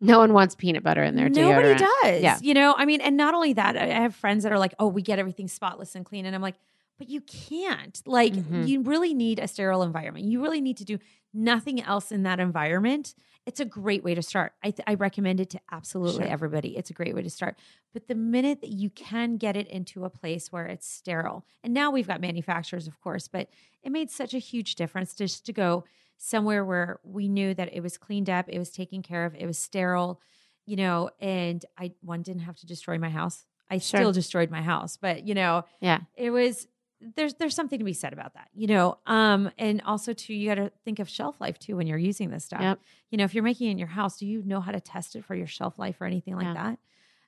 No one wants peanut butter in their Nobody deodorant. does. Yeah. You know, I mean, and not only that, I have friends that are like, oh, we get everything spotless and clean. And I'm like, but you can't. Like, Mhm. you really need a sterile environment. You really need to do nothing else in that environment. It's a great way to start. I, th- I recommend it to absolutely Sure. everybody. It's a great way to start. But the minute that you can get it into a place where it's sterile, and now we've got manufacturers, of course, but it made such a huge difference just to go somewhere where we knew that it was cleaned up, it was taken care of, it was sterile, you know, and I one didn't have to destroy my house. I Sure. still destroyed my house, but you know, Yeah. it was there's there's something to be said about that, you know. Um, and also too, you got to think of shelf life too when you're using this stuff. Yep. You know, if you're making it in your house, do you know how to test it for your shelf life or anything like Yeah. that?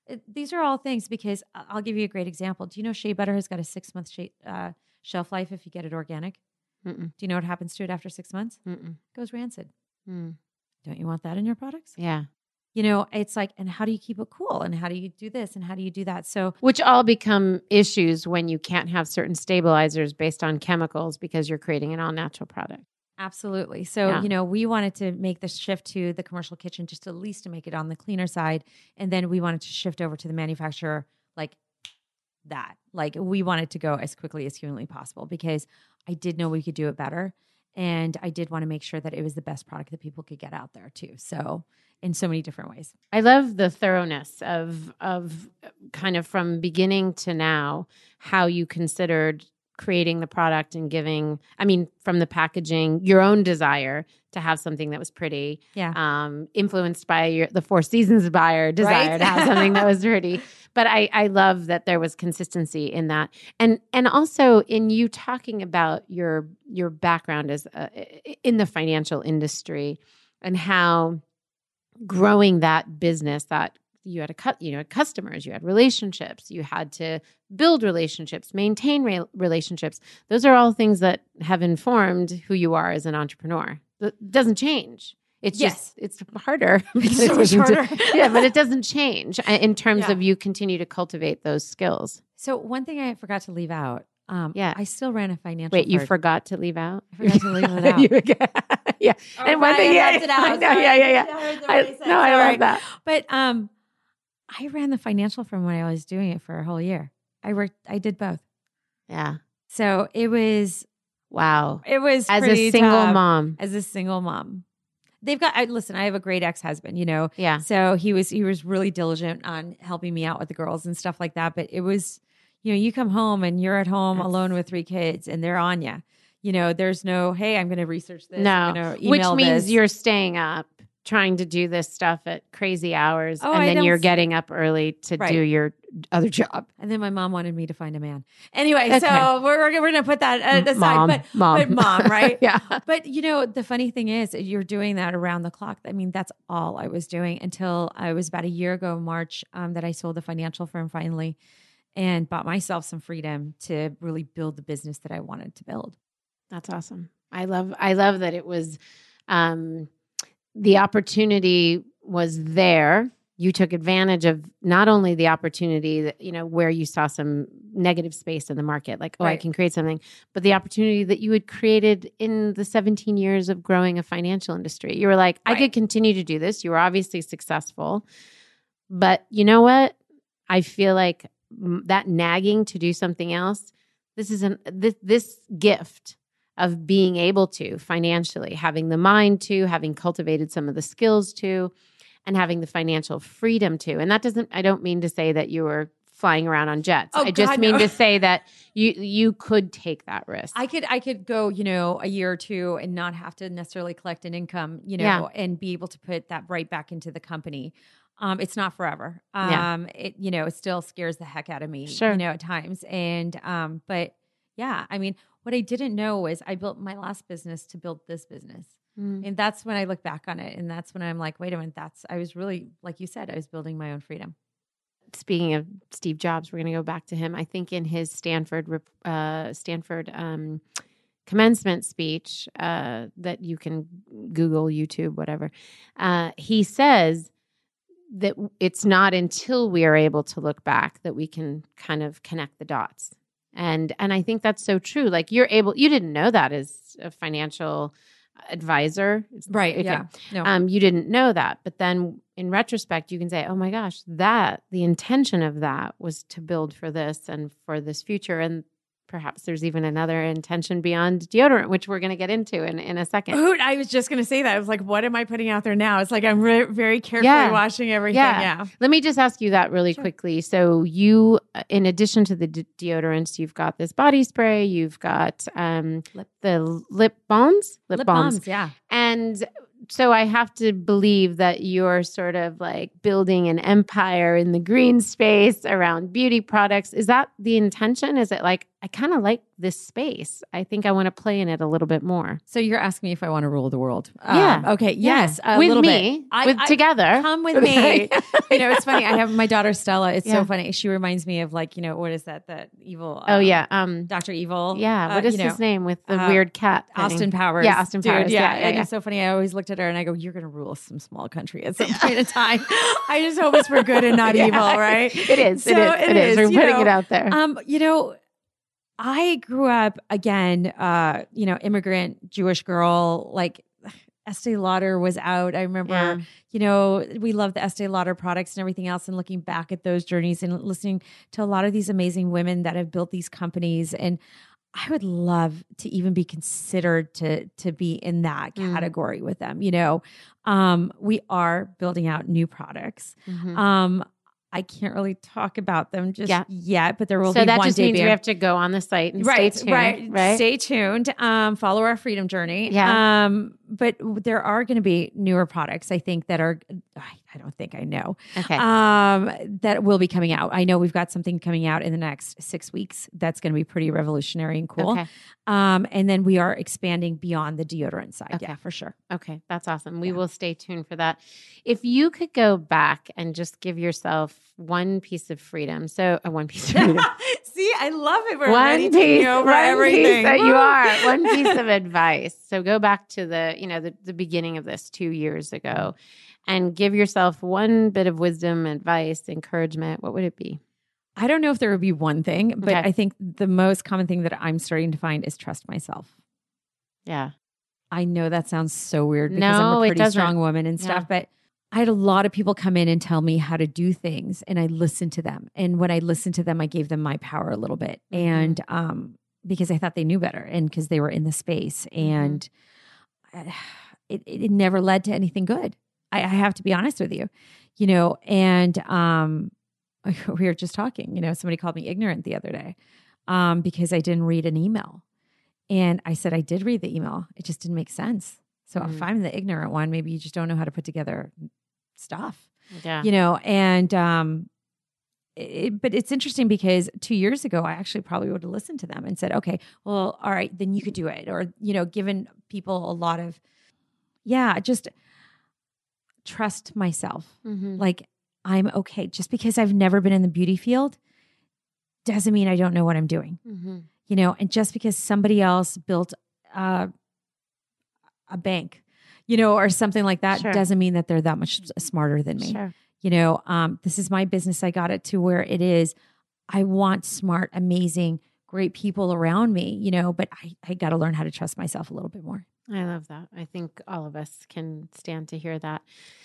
It- these are all things because I'll give you a great example. Do you know shea butter has got a six month shea, uh, shelf life if you get it organic? Mm-mm. Do you know what happens to it after six months? Mm-mm. It goes rancid. Mm. Don't you want that in your products? Yeah. You know, it's like, and how do you keep it cool? And how do you do this? And how do you do that? So, Which all become issues when you can't have certain stabilizers based on chemicals because you're creating an all natural product. absolutely. So, Yeah. you know, we wanted to make the shift to the commercial kitchen just at least to make it on the cleaner side. And then we wanted to shift over to the manufacturer like that. Like, we wanted to go as quickly as humanly possible because I did know we could do it better. And I did want to make sure that it was the best product that people could get out there too. So, in so many different ways. I love the thoroughness of of kind of from beginning to now how you considered creating the product and giving I mean from the packaging your own desire to have something that was pretty Yeah. um influenced by your the Four Seasons buyer desire Right? to have something that was pretty but I I love that there was consistency in that. And and also in you talking about your your background as uh, in the financial industry and how growing that business that you had a you know customers you had relationships you had to build relationships maintain re- relationships those are all things that have informed who you are as an entrepreneur. It doesn't change it's Yes. just it's harder It's so much harder. yeah but it doesn't change uh, in terms Yeah. of you continue to cultivate those skills So, one thing I forgot to leave out um, Yeah. I still ran a financial wait you firm. forgot to leave out I forgot to leave it out. You yeah Oh, and one thing yeah, out. I know, yeah yeah yeah I no I love that But um, I ran the financial firm when I was doing it for a whole year. I worked. I did both. yeah So it was. wow It was as a single tough mom As a single mom, they've got. I, listen, I have a great ex husband. You know, yeah so he was he was really diligent on helping me out with the girls and stuff like that. But it was, you know, you come home and you're at home That's- alone with three kids and they're on you. You know, there's no, hey, I'm going to research this. no which means this. you're staying up trying to do this stuff at crazy hours Oh, and I then you're s- getting up early to Right. do your other job. And then my mom wanted me to find a man. Anyway, Okay. so we're, we're, we're going to put that uh, aside. mom, but, mom, but mom, right? yeah. But you know, the funny thing is, you're doing that around the clock. I mean, that's all I was doing until I was about a year ago, March, um, that I sold the financial firm finally and bought myself some freedom to really build the business that I wanted to build. That's awesome. I love I love that it was um the opportunity was there. You took advantage of not only the opportunity that, you know, where you saw some negative space in the market, like, oh, I can create something, but the opportunity that you had created in the 17 years of growing a financial industry. You were like, I could continue to do this. You were obviously successful. But you know what? I feel like that nagging to do something else, this is an this, this gift of being able to financially, having the mind to, having cultivated some of the skills to, and having the financial freedom to. And that doesn't, I don't mean to say that you were flying around on jets. Oh, I just God, mean no. to say that you you could take that risk. I could I could go, you know, a year or two and not have to necessarily collect an income, you know, Yeah. and be able to put that right back into the company. Um, it's not forever. Yeah. Um, it you know, it still scares the heck out of me, Sure. you know, at times. And um, but yeah, I mean, what I didn't know was I built my last business to build this business. Mm. And that's when I look back on it. And that's when I'm like, wait a minute, that's I was really, like you said, I was building my own freedom. speaking of Steve Jobs, we're going to go back to him. I think in his Stanford uh, Stanford um, commencement speech uh, that you can Google, YouTube, whatever, uh, he says that it's not until we are able to look back that we can kind of connect the dots. And and I think that's so true. Like you're able, you didn't know that as a financial advisor, Right. Okay. Yeah. No. um, you didn't know that. But then in retrospect, you can say, oh my gosh, that the intention of that was to build for this and for this future. And perhaps there's even another intention beyond deodorant, which we're going to get into in, in a second. Ooh, I was just going to say that. I was like, what am I putting out there now? It's like I'm re- very carefully Yeah. washing everything. Yeah. Yeah. Let me just ask you that really Sure. quickly. So, you, uh, in addition to the de- deodorants, you've got this body spray, you've got um, Lip- the lip balms, lip, Lip balms. balms. Yeah. And so I have to believe that you're sort of like building an empire in the green space around beauty products. Is that the intention? Is it like, I kind of like this space. I think I want to play in it a little bit more. So you're asking me if I want to rule the world? Yeah. Um, okay. Yes. A with little me. I- with I- together. Come with me. You know, it's funny. I have my daughter Stella. It's Yeah. so funny. She reminds me of like, you know, what is that? That evil. oh um, yeah, um, Doctor Evil. yeah. Uh, What is know, his name with the uh, weird cat? thing? Austin Powers. Yeah, Austin Powers. Yeah, Yeah, yeah, and yeah. it's so funny. I always looked at her and I go, "You're going to rule some small country at some point in time." I just hope it's for good and not Yeah. evil, right? It is. it So is. It is. We're you putting know, it out there. Um, you know, I grew up again, uh, you know, immigrant Jewish girl, like Estee Lauder was out. I remember, Yeah. you know, we love the Estee Lauder products and everything else. And looking back at those journeys and listening to a lot of these amazing women that have built these companies. And I would love to even be considered to to be in that Mm. category with them. You know, um, we are building out new products. Mhm. Um, I can't really talk about them just Yeah. yet, but there will so be that just means we have to go on the site and right, stay tuned. right, Right. Stay tuned. Um, follow our freedom journey. Yeah. Um, but there are going to be newer products. I think that are. I, I don't think I know. okay. Um, that will be coming out. I know we've got something coming out in the next six weeks. That's going to be pretty revolutionary and cool. Okay. Um, and then we are expanding beyond the deodorant side. Okay. Yeah, for sure. Okay, that's awesome. We Yeah. will stay tuned for that. If you could go back and just give yourself one piece of freedom, so uh, one piece of freedom, See, I love it. We're one piece, over one everything. piece that you are, one piece of advice. So go back to the, you know, the, the beginning of this two years ago, and give yourself one bit of wisdom, advice, encouragement. What would it be? I don't know if there would be one thing, but Okay. I think the most common thing that I'm starting to find is trust myself. Yeah, I know that sounds so weird because No, I'm a pretty strong woman and stuff, but I had a lot of people come in and tell me how to do things and I listened to them. And when I listened to them, I gave them my power a little bit. Mhm. And um because I thought they knew better and because they were in the space Mm-hmm. and uh, it, it never led to anything good. I, I have to be honest with you, you know, and um we were just talking, you know, somebody called me ignorant the other day um, because I didn't read an email. And I said, I did read the email. It just didn't make sense. So if Mm. I'm the ignorant one, maybe you just don't know how to put together stuff Yeah. you know and um it, but it's interesting because two years ago i actually probably would have listened to them and said okay well all right then you could do it or you know given people a lot of yeah just trust myself Mhm. like i'm okay just because i've never been in the beauty field doesn't mean i don't know what i'm doing Mhm. you know and just because somebody else built uh, a bank you know or something like that Sure. doesn't mean that they're that much smarter than me Sure. you know um, this is my business i got it to where it is i want smart amazing great people around me you know but i, I got to learn how to trust myself a little bit more I love that. I think all of us can stand to hear that.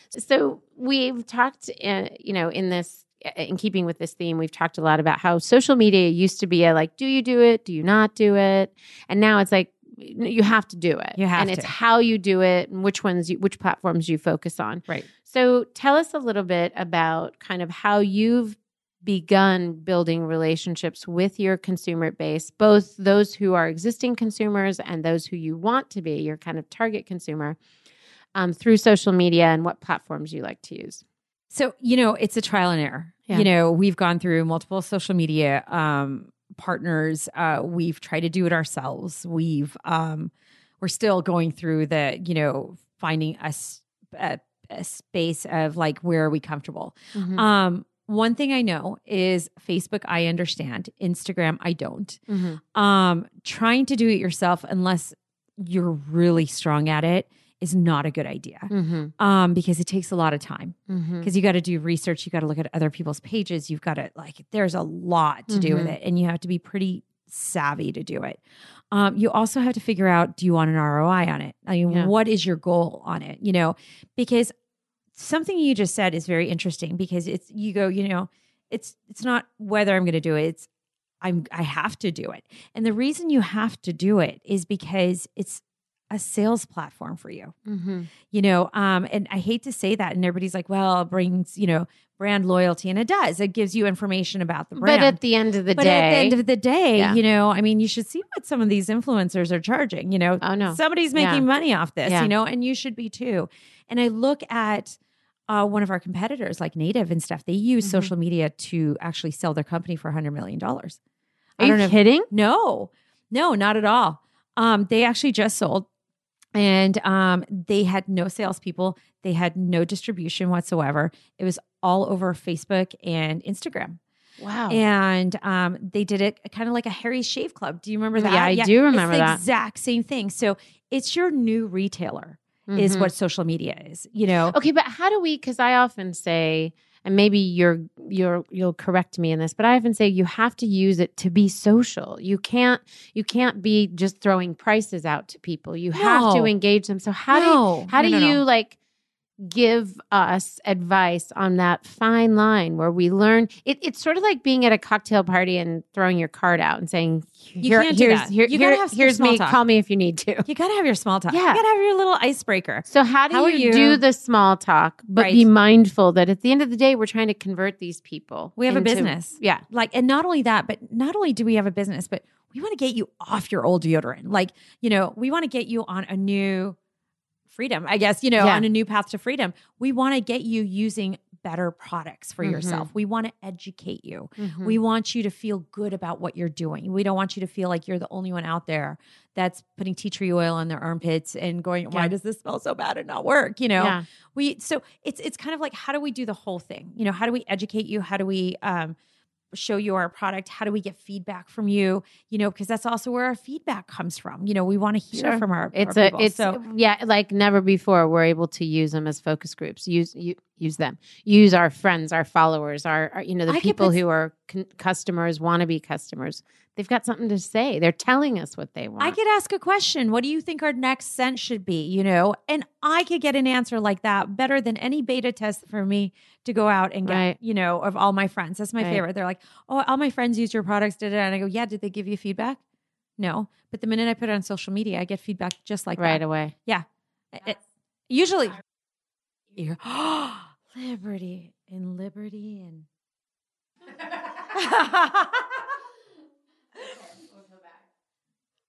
So we've talked, uh, you know, in this, uh, in keeping with this theme, we've talked a lot about how social media used to be a like, do you do it? Do you not do it? And now it's like, you have to do it. You have and it's how you do it and which ones, you, which platforms you focus on. right So tell us a little bit about kind of how you've begun building relationships with your consumer base, both those who are existing consumers and those who you want to be your kind of target consumer um, through social media and what platforms you like to use. so you know it's a trial and error Yeah. you know we've gone through multiple social media um, partners uh, we've tried to do it ourselves we've um, we're still going through the you know finding a space of like where are we comfortable Mhm. Um, one thing I know is Facebook, I understand. Instagram, I don't. Mhm. Um, trying to do it yourself, unless you're really strong at it, is not a good idea. Mhm. Um, because it takes a lot of time. Mhm. Because you got to do research, you got to look at other people's pages, you've got to like. There's a lot to do with Mhm. it, and you have to be pretty savvy to do it. Um, you also have to figure out: Do you want an ROI on it? I mean, Yeah. what is your goal on it? You know, because something you just said is very interesting because it's you go you know it's it's not whether i'm going to do it it's i'm i have to do it and the reason you have to do it is because it's a sales platform for you Mhm. you know um and i hate to say that and everybody's like well it brings you know brand loyalty and it does it gives you information about the brand But at the end of the but day, at the end of the day, Yeah. you know, I mean, you should see what some of these influencers are charging. You know, Oh, no. somebody's making Yeah. money off this, Yeah. you know, and you should be too. And I look at uh, one of our competitors, like Native and stuff. They use Mhm. social media to actually sell their company for hundred million dollars. are you kidding? No, no, not at all. Um, they actually just sold, and um, they had no salespeople. They had no distribution whatsoever. It was all over Facebook and Instagram. Wow. And um, they did it kind of like a Harry's Shave Club. Do you remember that? Yeah, I do remember it's the that. exact same thing. So it's your new retailer, is Mhm. what social media is. You know, Okay, but how do we? Because I often say, and maybe you're you're you'll correct me in this, but I often say you have to use it to be social. You can't you can't be just throwing prices out to people. You have to engage them. So how do you, how No, do no, you no. like give us advice on that fine line where we learn? It, it's sort of like being at a cocktail party and throwing your card out and saying, You can't do here's that. here, You gotta here- have here's small me. talk. Call me if you need to. you got to have your small talk. Yeah. You got to have your little icebreaker. So how do How you, you? do the small talk, but Right. be mindful that at the end of the day, we're trying to convert these people. We have a business. Yeah. Like, and not only that, but not only do we have a business, but we want to get you off your old deodorant. Like, you know, we want to get you on a new freedom, I guess, you know, Yeah. on a new path to freedom. We want to get you using better products for Mhm. yourself. We want to educate you. Mhm. We want you to feel good about what you're doing. We don't want you to feel like you're the only one out there that's putting tea tree oil on their armpits and going, why does this smell so bad and not work? You know, Yeah. we so it's it's kind of like how do we do the whole thing? You know, how do we educate you? How do we um show you our product? How do we get feedback from you? You know, because that's also where our feedback comes from. You know, we want to hear Sure. from our It's our a people. it's so yeah like never before we're able to use them as focus groups use you, use them use our friends our followers our, our you know the I people put- who are con- customers want to be customers they've got something to say they're telling us what they want I could ask a question. What do you think our next scent should be? You know, and I could get an answer like that better than any beta test for me to go out and get, Right. you know, of all my friends. That's my Right. favorite. They're like, oh, all my friends used your products, did it? And I go, yeah, did they give you feedback? No. But the minute I put it on social media, I get feedback just like right that. away Yeah. It- usually, you're, liberty and liberty and.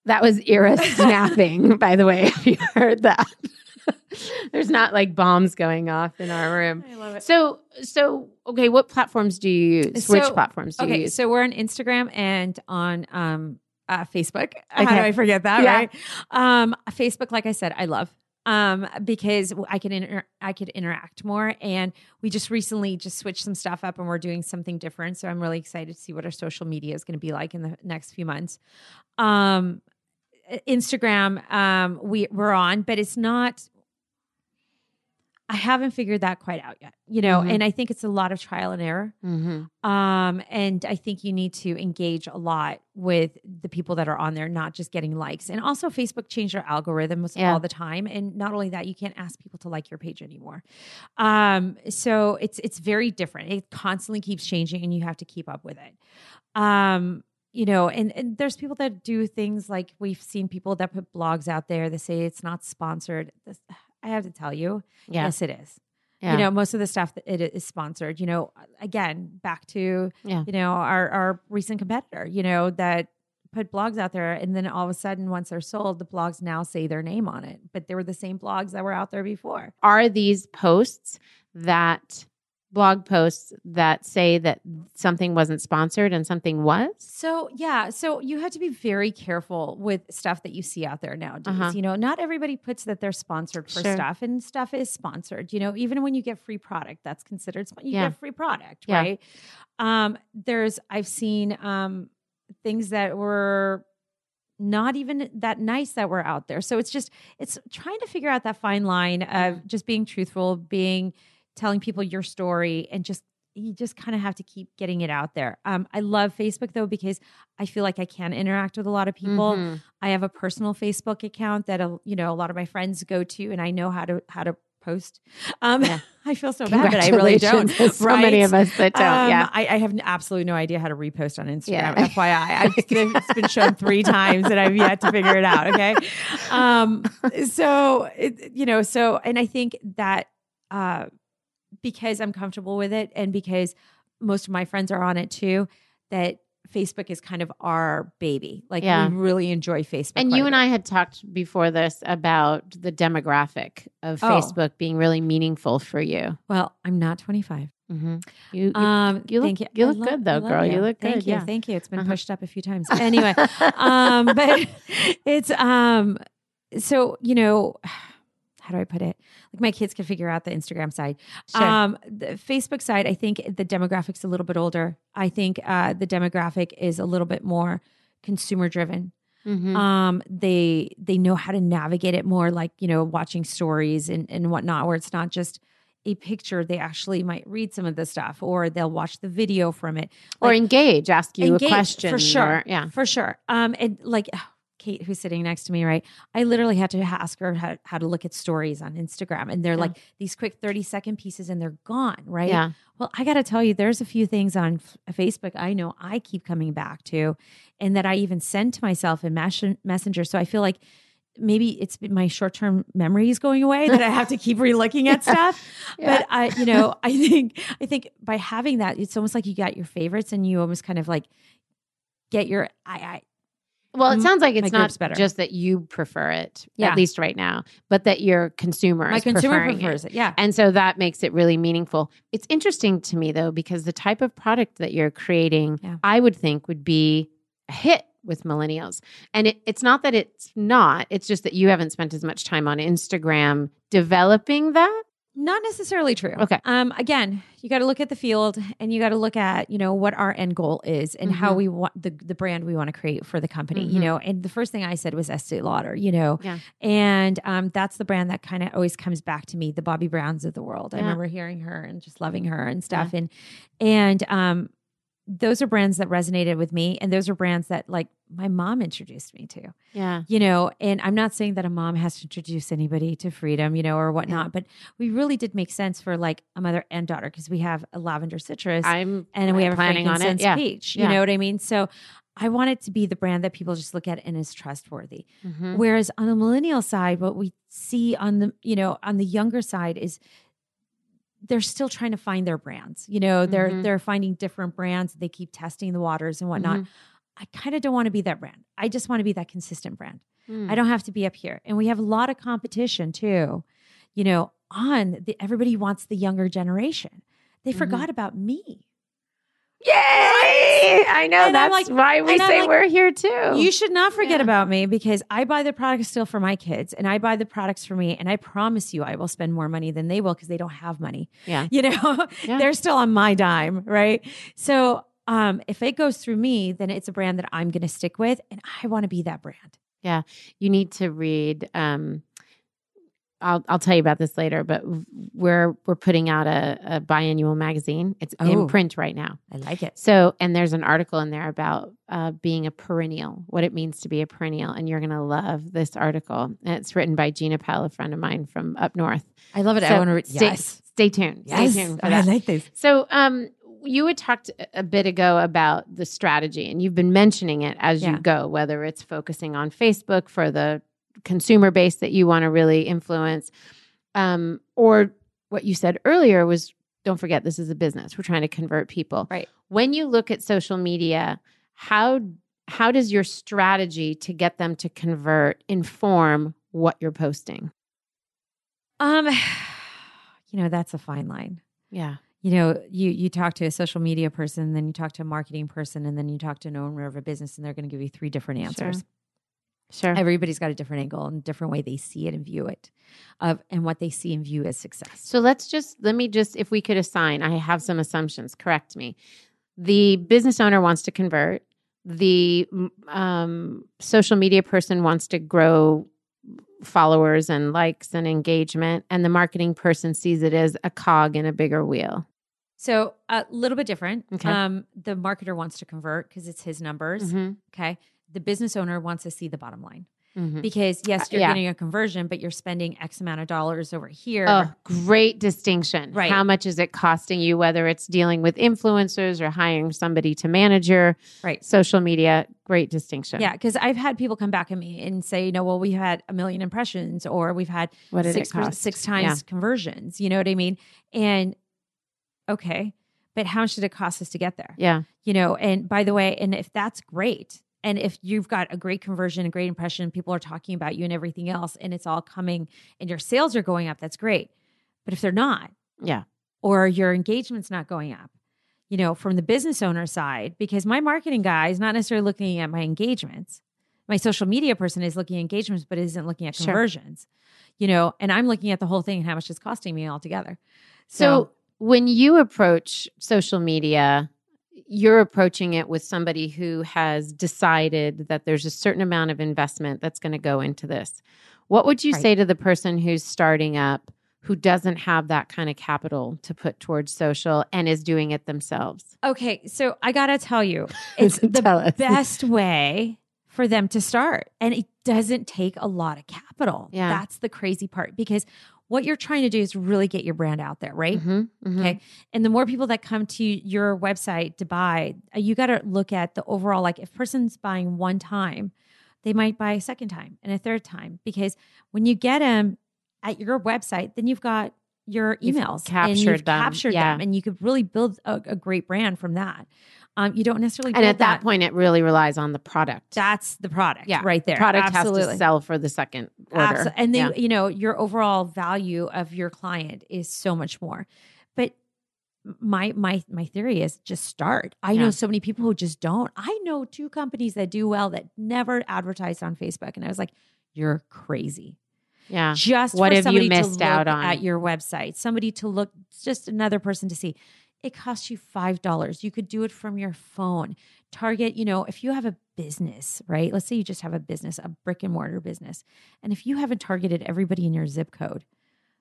that was Ira snapping by the way if you heard that There's not like bombs going off in our room. I love it. So, so okay, what platforms do you use? Which platforms do you Okay, use? so we're on Instagram and on um, uh, Facebook. How do I forget that? Yeah. Right. Um, Facebook, like I said, I love um, because I can inter- I could interact more, and we just recently just switched some stuff up, and we're doing something different. So I'm really excited to see what our social media is going to be like in the next few months. Um, Instagram, um, we we're on, but it's not. I haven't figured that quite out yet, you know, Mhm. and I think it's a lot of trial and error. mm-hmm. Um, and I think you need to engage a lot with the people that are on there, not just getting likes. And also, Facebook changed their algorithms Yeah. all the time. And not only that, you can't ask people to like your page anymore. Um, so it's it's very different. It constantly keeps changing, and you have to keep up with it. Um, you know, and, and there's people that do things like we've seen people that put blogs out there that say it's not sponsored. This, I have to tell you, Yeah. yes, it is yeah. you know most of the stuff that it is sponsored you know again back to Yeah. you know our our recent competitor you know that put blogs out there and then all of a sudden once they're sold the blogs now say their name on it but they were the same blogs that were out there before Are these posts that blog posts that say that something wasn't sponsored and something was? so yeah so you have to be very careful with stuff that you see out there nowadays Uh-huh. you know not everybody puts that they're sponsored for Sure. stuff and stuff is sponsored you know even when you get free product that's considered you Yeah. get free product Yeah. right um there's i've seen um things that were not even that nice that were out there so it's just it's trying to figure out that fine line of just being truthful being telling people your story and just you just kind of have to keep getting it out there. Um, I love Facebook though because I feel like I can interact with a lot of people. Mhm. I have a personal Facebook account that uh, you know a lot of my friends go to, and I know how to how to post. Um, Yeah. I feel so bad, but I really don't. There's so many of us that don't. Um, yeah. I, I have absolutely no idea how to repost on Instagram. Yeah. FYI, I've, it's been shown three times and I've yet to figure it out. Okay, um, so it, you know, so and I think that uh, because I'm comfortable with it, and because most of my friends are on it too, that Facebook is kind of our baby. Like Yeah. we really enjoy Facebook. And you and. I had talked before this about the demographic of Oh. Facebook being really meaningful for you. Well, I'm not 25. Mm-hmm. You, you Um, you look- you. you look love- good though, girl. You look good. Thank you. yeah. Thank you. It's been Uh-huh. pushed up a few times. Anyway, um, but it's um, so you know, how do I put it? Like my kids can figure out the Instagram side. Sure. Um, the Facebook side, I think the demographic's a little bit older. I think uh, the demographic is a little bit more consumer driven. Mhm. Um, they they know how to navigate it more, like you know, watching stories and and whatnot, where it's not just a picture. They actually might read some of the stuff, or they'll watch the video from it, or engage, ask you engage, a question. for sure. or- yeah. for sure. Um, and like Kate, who's sitting next to me, right? I literally had to ask her how, how to look at stories on Instagram, and they're Yeah. like these quick thirty second pieces, and they're gone, right? Yeah. Well, I got to tell you, there's a few things on Facebook I know I keep coming back to, and that I even send to myself in Mes- Messenger. So I feel like maybe it's my short term memory is going away that I have to keep re-looking at stuff. Yeah. But I, you know, I think I think by having that, it's almost like you got your favorites, and you almost kind of like get your I. I Well, it mm-hmm. sounds like it's not better. just that you prefer it, Yeah. at least right now, but that your consumer my is consumer prefers it. Yeah. And so that makes it really meaningful. It's interesting to me though, because the type of product that you're creating, Yeah. I would think would be a hit with millennials. And it, it's not that it's not, it's just that you haven't spent as much time on Instagram developing that. Not necessarily true. Okay. Um, again, you got to look at the field and you got to look at, you know, what our end goal is and how Mhm. we want the, the brand we want to create for the company, Mhm. you know. And the first thing I said was Estee Lauder, you know. Yeah. And um, that's the brand that kind of always comes back to me, the Bobbi Browns of the world. I remember hearing her and just loving her and stuff. And and um those are brands that resonated with me and those are brands that like my mom introduced me to Yeah. you know and i'm not saying that a mom has to introduce anybody to freedom you know or whatnot but we really did make sense for like a mother and daughter because we have a lavender citrus I'm and we have a planning on it. frankincense Yeah. peach you Yeah. know what i mean so i want it to be the brand that people just look at and is trustworthy Mhm. whereas on the millennial side what we see on the you know on the younger side is they're still trying to find their brands you know they're Mhm. they're finding different brands they keep testing the waters and whatnot Mhm. i kind of don't want to be that brand i just want to be that consistent brand I don't have to be up here. And we have a lot of competition too, you know, on the everybody wants the younger generation. They Mhm. forgot about me. Yay! I know And that's like- why we say like, we're here too. You should not forget Yeah. about me because I buy the products still for my kids and I buy the products for me. And I promise you, I will spend more money than they will because they don't have money. Yeah. You know, Yeah. they're still on my dime. Right. So, um, if it goes through me, then it's a brand that I'm going to stick with and I want to be that brand. Yeah. You need to read um I'll I'll tell you about this later, but we're we're putting out a, a biannual magazine. It's Oh. in print right now. I like it. So, and there's an article in there about uh, being a perennial, what it means to be a perennial, and you're gonna love this article. And it's written by Gina Pell, a friend of mine from up north. I love it. I So want to read. Stay, Yes. stay tuned. Yes. Stay tuned. For I like this. So, um, you had talked a bit ago about the strategy, and you've been mentioning it as Yeah. you go, whether it's focusing on Facebook for the consumer base that you want to really influence, um, or what you said earlier was don't forget this is a business. We're trying to convert people. Right. When you look at social media, how how does your strategy to get them to convert inform what you're posting? Um, you know, that's a fine line. Yeah. you know you you talk to a social media person then you talk to a marketing person and then you talk to an owner of a business and they're going to give you three different answers Sure. Everybody's got a different angle and different way they see it and view it of and what they see and view as success So let's just let me just if we could assign, I have some assumptions. Correct me. The business owner wants to convert. The um, social media person wants to grow followers and likes and engagement, and the marketing person sees it as a cog in a bigger wheel. so a little bit different Okay. um the marketer wants to convert because it's his numbers Mhm. okay the business owner wants to see the bottom line Mhm. because yes you're yeah. getting a conversion but you're spending x amount of dollars over here Oh, great distinction. Right. How much is it costing you, whether it's dealing with influencers or hiring somebody to manage your right social media? Great distinction. Yeah, because I've had people come back at me and say, you know, well, we had a million impressions, or we've had What did six it cost? six times Yeah. conversions. You know what I mean? And okay, but how much did it cost us to get there? Yeah. You know, and by the way, and if that's great, and if you've got a great conversion, a great impression, people are talking about you and everything else, and it's all coming, and your sales are going up, that's great. But if they're not, Yeah. or your engagement's not going up, you know, from the business owner side, because my marketing guy is not necessarily looking at my engagements. My social media person is looking at engagements, but isn't looking at Sure. conversions, you know, and I'm looking at the whole thing and how much it's costing me altogether. So, when you approach social media, you're approaching it with somebody who has decided that there's a certain amount of investment that's going to go into this. What would you Right. say to the person who's starting up who doesn't have that kind of capital to put towards social and is doing it themselves? Okay, so I gotta tell you, it's the us. best way for them to start, and it doesn't take a lot of capital. Yeah. that's the crazy part because what you're trying to do is really get your brand out there, right? Mhm, mhm. Okay, and the more people that come to your website to buy, uh, you got to look at the overall. Like, if person's buying one time, they might buy a second time and a third time because when you get them at your website, then you've got your You've emails and captured you've them. captured Yeah. them, and you could really build a, a great brand from that. Um, you don't necessarily, And at that, point, it really relies on the product. that's the product, yeah, right there. The product Absolutely. has to sell for the second order. And then, Yeah. you know, your overall value of your client is so much more. But my my my theory is just start. I Yeah. know so many people who just don't. I know two companies that do well that never advertised on Facebook. And I was like, you're crazy. yeah. Just What have you somebody missed to look out on? at your website, somebody to look, just another person to see. It costs you five dollars. You could do it from your phone. Target, you know, if you have a business, right? Let's say you just have a business, a brick and mortar business, and if you haven't targeted everybody in your zip code,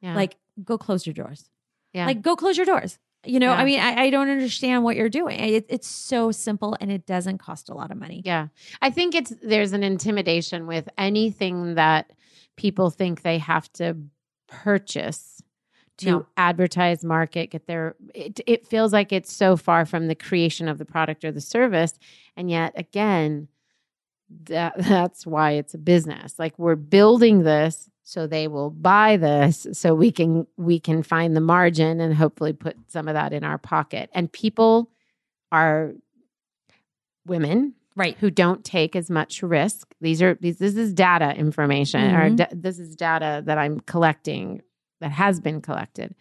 yeah. like go close your doors. yeah. Like go close your doors. You know, Yeah. I mean, I, I don't understand what you're doing. It, it's so simple and it doesn't cost a lot of money. Yeah. I think it's there's an intimidation with anything that people think they have to purchase to No. advertise, market, get their it, it feels like it's so far from the creation of the product or the service. And yet again, that that's why it's a business. Like we're building this so they will buy this so we can we can find the margin and hopefully put some of that in our pocket. And people are women Right. who don't take as much risk. These are these this is data information or mm-hmm. da- this is data that I'm collecting that has been collected.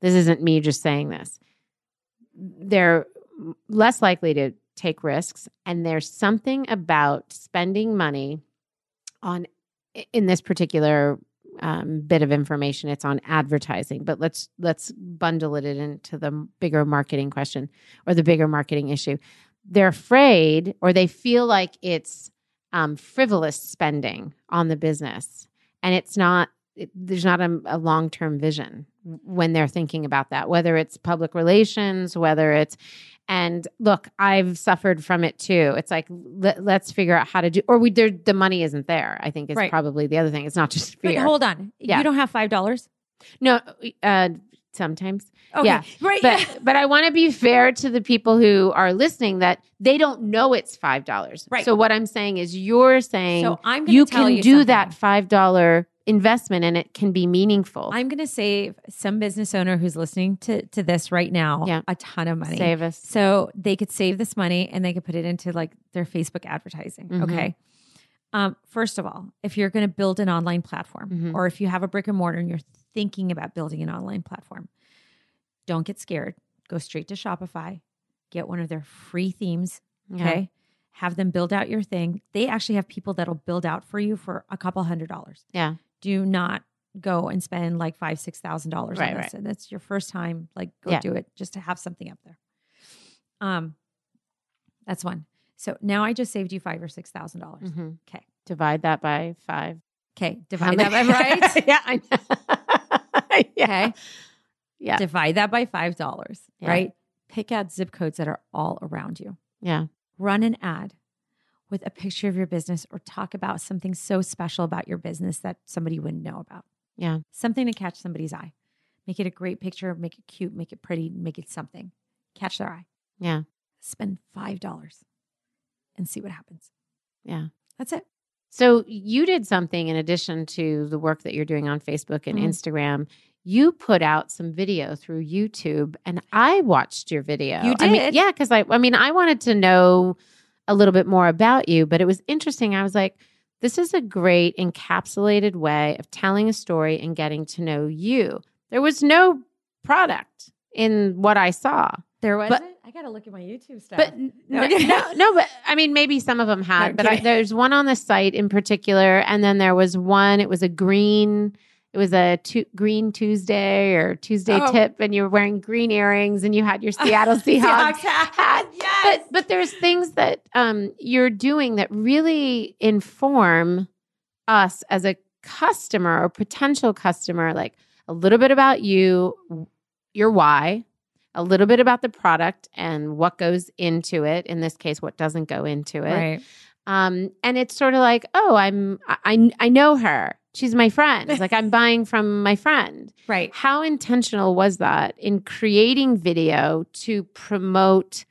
This isn't me just saying this. They're less likely to take risks and there's something about spending money on in this particular um, bit of information it's on advertising but let's let's bundle it into the bigger marketing question or the bigger marketing issue they're afraid or they feel like it's um, frivolous spending on the business and it's not it, there's not a, a long-term vision when they're thinking about that whether it's public relations whether it's and look i've suffered from it too it's like let, us figure out how to do or we there, the money isn't there i think is Right. probably the other thing it's not just fear Wait, hold on. Yeah. You don't have five dollars? no uh sometimes Okay. Yeah, Right. but but I want to be fair to the people who are listening that they don't know it's five dollars. Right. So what I'm saying is, you're saying So I'm you can you do something. that five dollar investment and it can be meaningful. I'm going to save some business owner who's listening to, to this right now Yeah. a ton of money. Save us. So they could save this money and they could put it into like their Facebook advertising. Mhm. Okay. Um, first of all, if you're going to build an online platform Mhm. or if you have a brick and mortar and you're thinking about building an online platform, don't get scared. Go straight to Shopify, get one of their free themes. Yeah. Okay. Have them build out your thing. They actually have people that'll build out for you for a couple hundred dollars. Yeah. Do not go and spend like five, six thousand dollars Right, on this. right. And that's your first time. Like go Yeah. do it just to have something up there. Um, that's one. So now I just saved you five or six thousand dollars. Mhm. Okay. Divide that by five. Okay. Divide that by right. yeah. I know. yeah. Okay. Yeah. Divide that by five dollars. Yeah. Right. Pick out zip codes that are all around you. Yeah. run an ad with a picture of your business or talk about something so special about your business that somebody wouldn't know about. Yeah. Something to catch somebody's eye. Make it a great picture, make it cute, make it pretty, make it something. Catch their eye. Yeah. Spend $5 and see what happens. Yeah. That's it. So you did something in addition to the work that you're doing on Facebook and Mhm. Instagram. You put out some video through YouTube, and I watched your video. You I mean, did? yeah, because I, I mean, I wanted to know a little bit more about you, but it was interesting. I was like, this is a great encapsulated way of telling a story and getting to know you. There was no product in what I saw. There was But- I got to look at my YouTube stuff. But No, no, no, but I mean, maybe some of them had, No, but I, there's one on the site in particular, and then there was one. It was a green. It was a tu- green Tuesday or Tuesday Oh. tip, and you were wearing green earrings, and you had your Seattle Seahawks hat. Yes. But but there's things that um, you're doing that really inform us as a customer or potential customer, like a little bit about you, your why, a little bit about the product and what goes into it. In this case, what doesn't go into it. right. Um, and it's sort of like, oh, I'm I I know her. She's my friend. It's like I'm buying from my friend. Right. How intentional was that in creating video to promote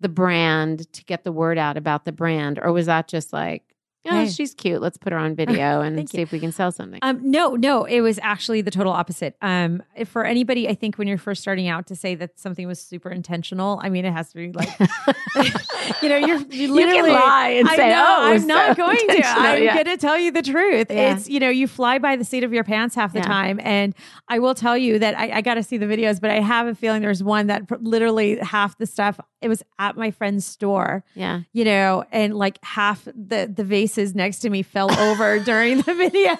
the brand, to get the word out about the brand? Or was that just like, oh, Hey. she's cute. Let's put her on video and see you. if we can sell something? Um, no, no, it was actually the total opposite. Um, if for anybody, I think when you're first starting out to say that something was super intentional, I mean, it has to be like, you know, you're you literally lie and I say, know, "Oh, I'm not going to. I'm Yeah. going to tell you the truth. Yeah. It's you know, you fly by the seat of your pants half the Yeah. time, and I will tell you that I, I got to see the videos, but I have a feeling there's one that pr- literally half the stuff it was at my friend's store yeah. you know, and like half the the vases next to me fell over during the video,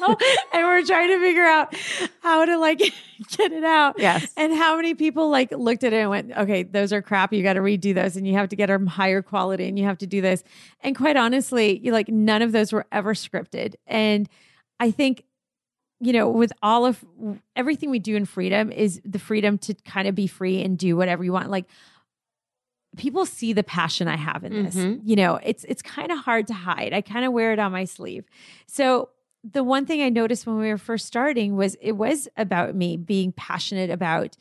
and we're trying to figure out how to like get it out. Yes. And how many people like looked at it and went, "Okay, those are crap. You got to redo those, and you have to get them higher quality, and you have to do this." And quite honestly, you like none of those were ever scripted, and I think you know, with all of everything we do in freedom is the freedom to kind of be free and do whatever you want. Like people see the passion I have in this. Mhm. You know, it's it's kind of hard to hide. I kind of wear it on my sleeve. So the one thing I noticed when we were first starting was it was about me being passionate about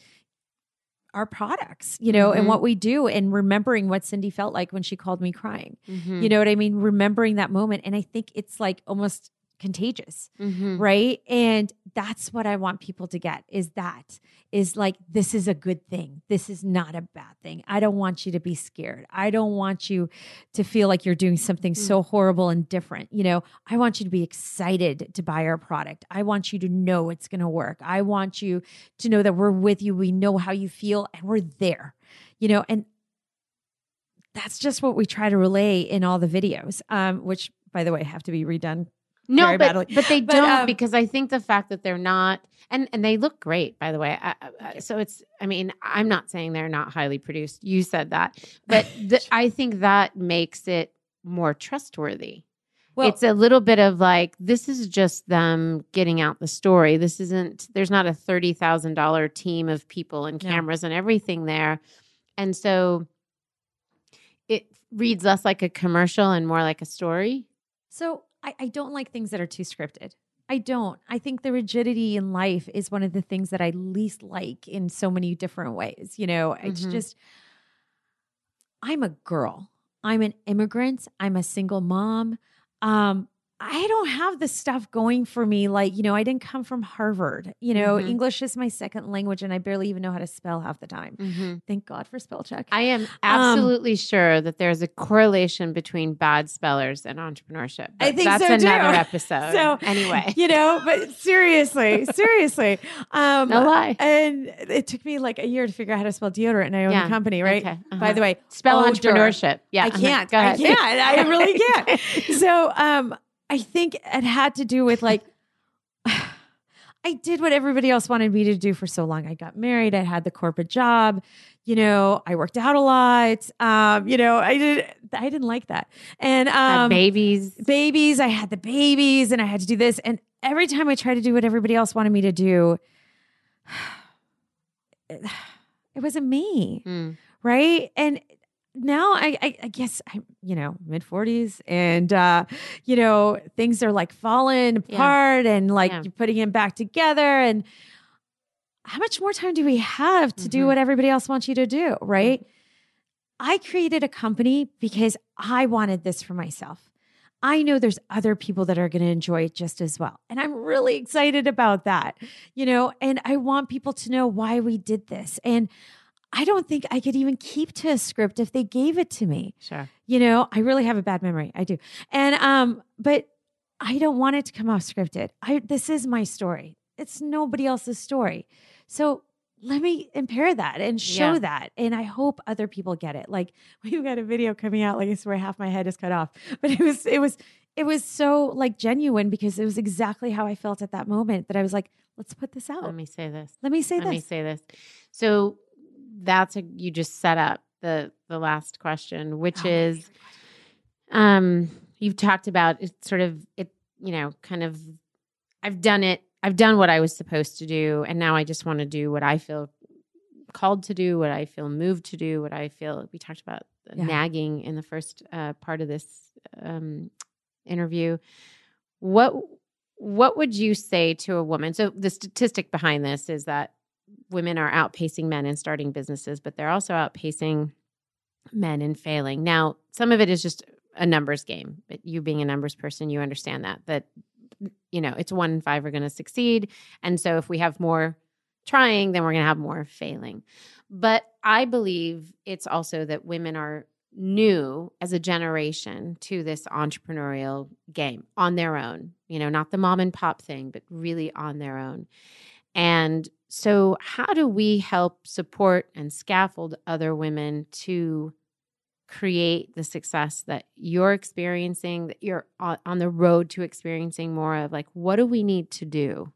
our products, you know, and Mhm. what we do and remembering what Cindy felt like when she called me crying. Mhm. You know what I mean? Remembering that moment. And I think it's like almost contagious Mhm. right? And that's what i want people to get is that is like this is a good thing. This is not a bad thing. I don't want you to be scared. I don't want you to feel like you're doing something so horrible and different. You know i want you to be excited to buy our product. I want you to know it's going to work. I want you to know that we're with you. We know how you feel and we're there you know? And that's just what we try to relay in all the videos um which by the way have to be redone No, very but, badly. but they But, don't um, because I think the fact that they're not and and they look great by the way. I, I, so it's I mean I'm not saying they're not highly produced. You said that, but the, I think that makes it more trustworthy. Well- it's a little bit of like this is just them getting out the story. This isn't. There's not a thirty thousand dollar team of people and No. cameras and everything there, and so it reads less like a commercial and more like a story. So I, I don't like things that are too scripted. I don't. I think the rigidity in life is one of the things that I least like in so many different ways. You know, it's Mhm. just, I'm a girl. I'm an immigrant. I'm a single mom. Um, I don't have the stuff going for me. Like, you know, I didn't come from Harvard. You know, Mhm. English is my second language and I barely even know how to spell half the time. Thank God for spell check. I am absolutely sure that there's a correlation between bad spellers and entrepreneurship. I think that's so, too. another episode. So, anyway, you know, but seriously, seriously. Um, no lie. And it took me like a year to figure out how to spell deodorant, and I own Yeah. a company, right? Okay. By Uh-huh. the way, Spell odor. entrepreneurship. Yeah, I uh-huh. can't. Go I ahead. can't. I really can't. So, um, I think it had to do with like. I did what everybody else wanted me to do for so long. I got married. I had the corporate job. You know, I worked out a lot. Um, you know, I did. I didn't like that. And um, babies. babies. I had the babies and I had to do this. And every time I tried to do what everybody else wanted me to do, it, it wasn't me. Mm. Right. And now I, I, I guess I'm, you know, mid 40s and, uh, you know, things are like falling Yeah. apart and like Yeah. you're putting it back together. And how much more time do we have to do Mhm. what everybody else wants you to do? Right. I created a company because I wanted this for myself. I know there's other people that are going to enjoy it just as well. And I'm really excited about that, you know, and I want people to know why we did this. And I don't think I could even keep to a script if they gave it to me. Sure. You know, I really have a bad memory. I do. And um but I don't want it to come off scripted. I this is my story. It's nobody else's story. So let me impair that and show Yeah. that. And I hope other people get it. Like we've got a video coming out, like I swear half my head is cut off. But it was it was it was so like genuine because it was exactly how I felt at that moment that I was like, let's put this out. Let me say this. Let me say this. Let me say this. So that's a you just set up the the last question, which Oh is um you've talked about it sort of it you know kind of I've done it I've done what I was supposed to do and now I just want to do what I feel called to do what I feel moved to do what I feel we talked about Yeah. nagging in the first uh, part of this um interview. What what would you say to a woman? So the statistic behind this is that women are outpacing men in starting businesses but they're also outpacing men in failing. Now some of it is just a numbers game but you being a numbers person you understand that that you know it's one in five are going to succeed. And so if we have more trying then we're going to have more failing. But i believe it's also that women are new as a generation to this entrepreneurial game on their own you know not the mom and pop thing but really on their own and so how do we help support and scaffold other women to create the success that you're experiencing that you're on the road to experiencing more of like what do we need to do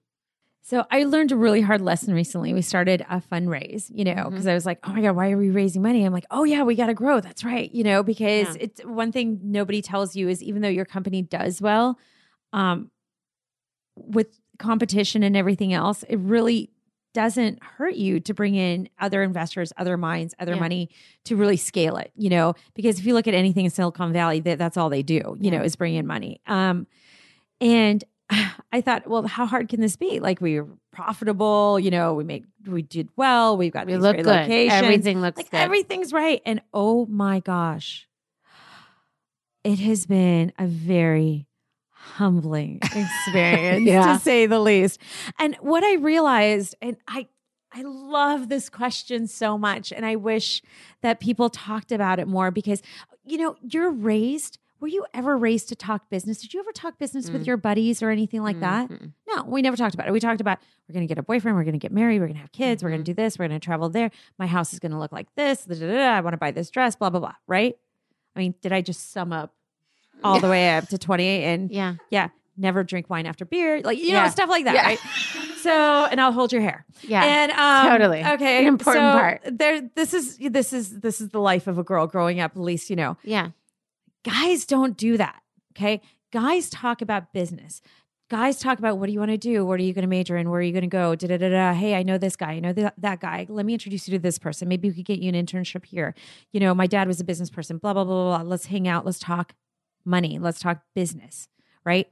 So I learned a really hard lesson recently. We started a fundraise, you know, because I was like, oh my God, why are we raising money? I'm like, oh yeah, we got to grow. That's right. You know, because Yeah. it's one thing nobody tells you is even though your company does well, um, with competition and everything else, it really doesn't hurt you to bring in other investors, other minds, other Yeah. money to really scale it, you know, because if you look at anything in Silicon Valley, that, that's all they do, you Yeah. know, is bring in money. Um, and I thought, well, how hard can this be? Like we were profitable, you know, we made, we did well, we've got we look good locations. everything looks like good everything's right. And oh my gosh, it has been a very humbling experience Yeah. to say the least. And what I realized, and I I love this question so much, and I wish that people talked about it more because you know, you're raised. Were you ever raised to talk business? Did you ever talk business with Mm. your buddies or anything like that? Mm-mm. No, we never talked about it. We talked about we're going to get a boyfriend, we're going to get married, we're going to have kids, we're going to do this, we're going to travel there. My house is going to look like this. da, da, da. I want to buy this dress, blah blah blah. Right? I mean, did I just sum up all the way up to 28 and Yeah. yeah, never drink wine after beer, like you Yeah. know stuff like that, Yeah. right? So, and I'll hold your hair. Yeah. and um, totally. okay, An important so part. There, this is this is this is the life of a girl growing up. At least you know, yeah. guys don't do that. Okay, guys talk about business. Guys talk about what do you want to do? What are you going to major in? Where are you going to go? Da da da da. Hey, I know this guy. I know that, that guy. Let me introduce you to this person. Maybe we could get you an internship here. You know, my dad was a business person. Blah blah blah blah. blah. Let's hang out. Let's talk money. Let's talk business. Right?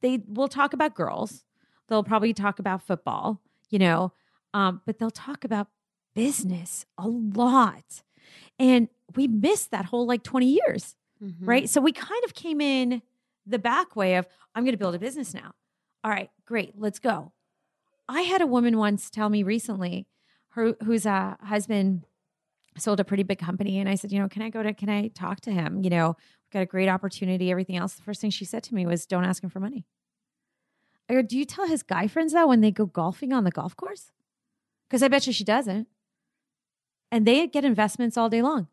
They will talk about girls. They'll probably talk about football. You know, um, but they'll talk about business a lot, and we missed that whole like twenty years Mhm. right? So we kind of came in the back way of, I'm going to build a business now. All right, great, let's go. I had a woman once tell me recently, her whose uh, husband sold a pretty big company, and I said, you know, can I go to, can I talk to him? You know, got a great opportunity, everything else. The first thing she said to me was, don't ask him for money. I go, do you tell his guy friends that when they go golfing on the golf course? Because I bet you she doesn't. And they get investments all day long,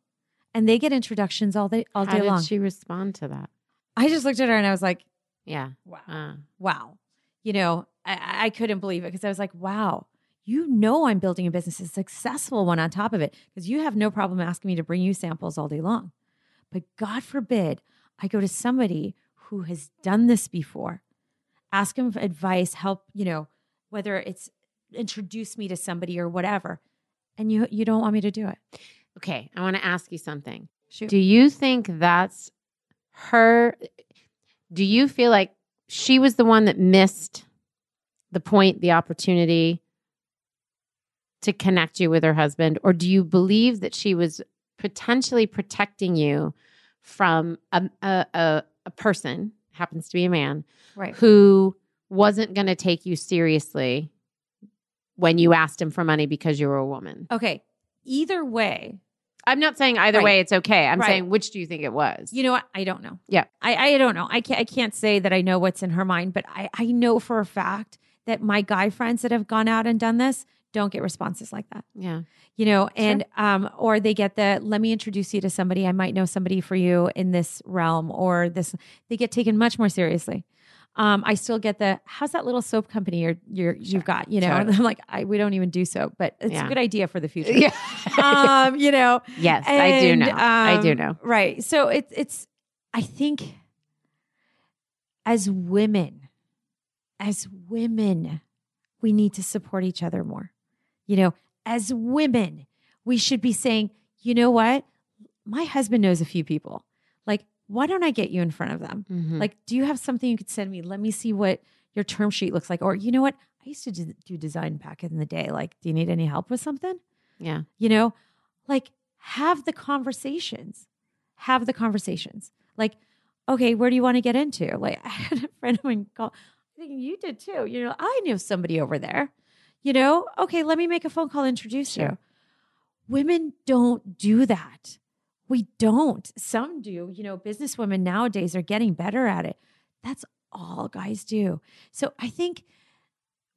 and they get introductions all day all How day did long. she respond to that? I just looked at her and I was like, Yeah. wow. Uh, Wow. You know, I, I couldn't believe it because I was like, wow, you know, I'm building a business, a successful one on top of it, because you have no problem asking me to bring you samples all day long. But God forbid I go to somebody who has done this before, ask him for advice, help, you know, whether it's introduce me to somebody or whatever. And you you don't want me to do it. okay. I want to ask you something. Shoot. Do you think that's her? Do you feel like she was the one that missed the point, the opportunity to connect you with her husband? Or do you believe that she was potentially protecting you from a, a, a, a person, happens to be a man, right. who wasn't going to take you seriously when you asked him for money because you were a woman? Okay. Either way, I'm not saying either Right. way it's okay. I'm Right. saying which do you think it was? You know what? I don't know. Yeah. I, I don't know. I can't I can't say that I know what's in her mind, but I, I know for a fact that my guy friends that have gone out and done this don't get responses like that. yeah. You know, and um, or they get the let me introduce you to somebody. I might know somebody for you in this realm, or this they get taken much more seriously. Um, I still get the how's that little soap company you're, you're you've got, you know, and Totally. I'm like, I, we don't even do soap, but it's Yeah. a good idea for the future. um, you know, yes, I do and, know. I do um, know. Right. So it's it's I think as women, as women, we need to support each other more. You know, as women, we should be saying, you know what? My husband knows a few people. Like, why don't I get you in front of them? Mhm. Like, do you have something you could send me? Let me see what your term sheet looks like. Or, you know what? I used to do, do design back in the day. Like, do you need any help with something? yeah. you know like have the conversations have the conversations like okay where do you want to get into like i had a friend of mine call i think you did too you know i knew somebody over there you know okay let me make a phone call introduce you. Women don't do that. We don't. Some do. You know businesswomen nowadays are getting better at it. That's all guys do. So i think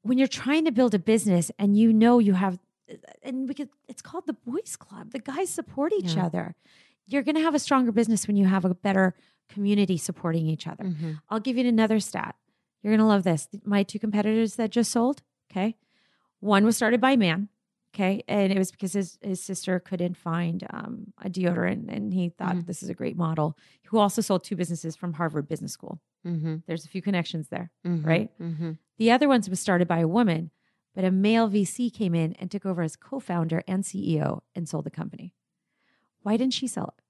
when you're trying to build a business and you know you have and we could it's called the boys club. The guys support each Yeah. other. You're going to have a stronger business when you have a better community supporting each other. Mhm. i'll give you another stat. You're going to love this. My two competitors that just sold okay one was started by a man okay and it was because his, his sister couldn't find um, a deodorant and he thought Mhm. this is a great model who also sold two businesses from harvard business school Mhm. there's a few connections there Mhm. Right? Mhm. the other ones was started by a woman, but a male VC came in and took over as co founder and CEO and sold the company. Why didn't she sell it?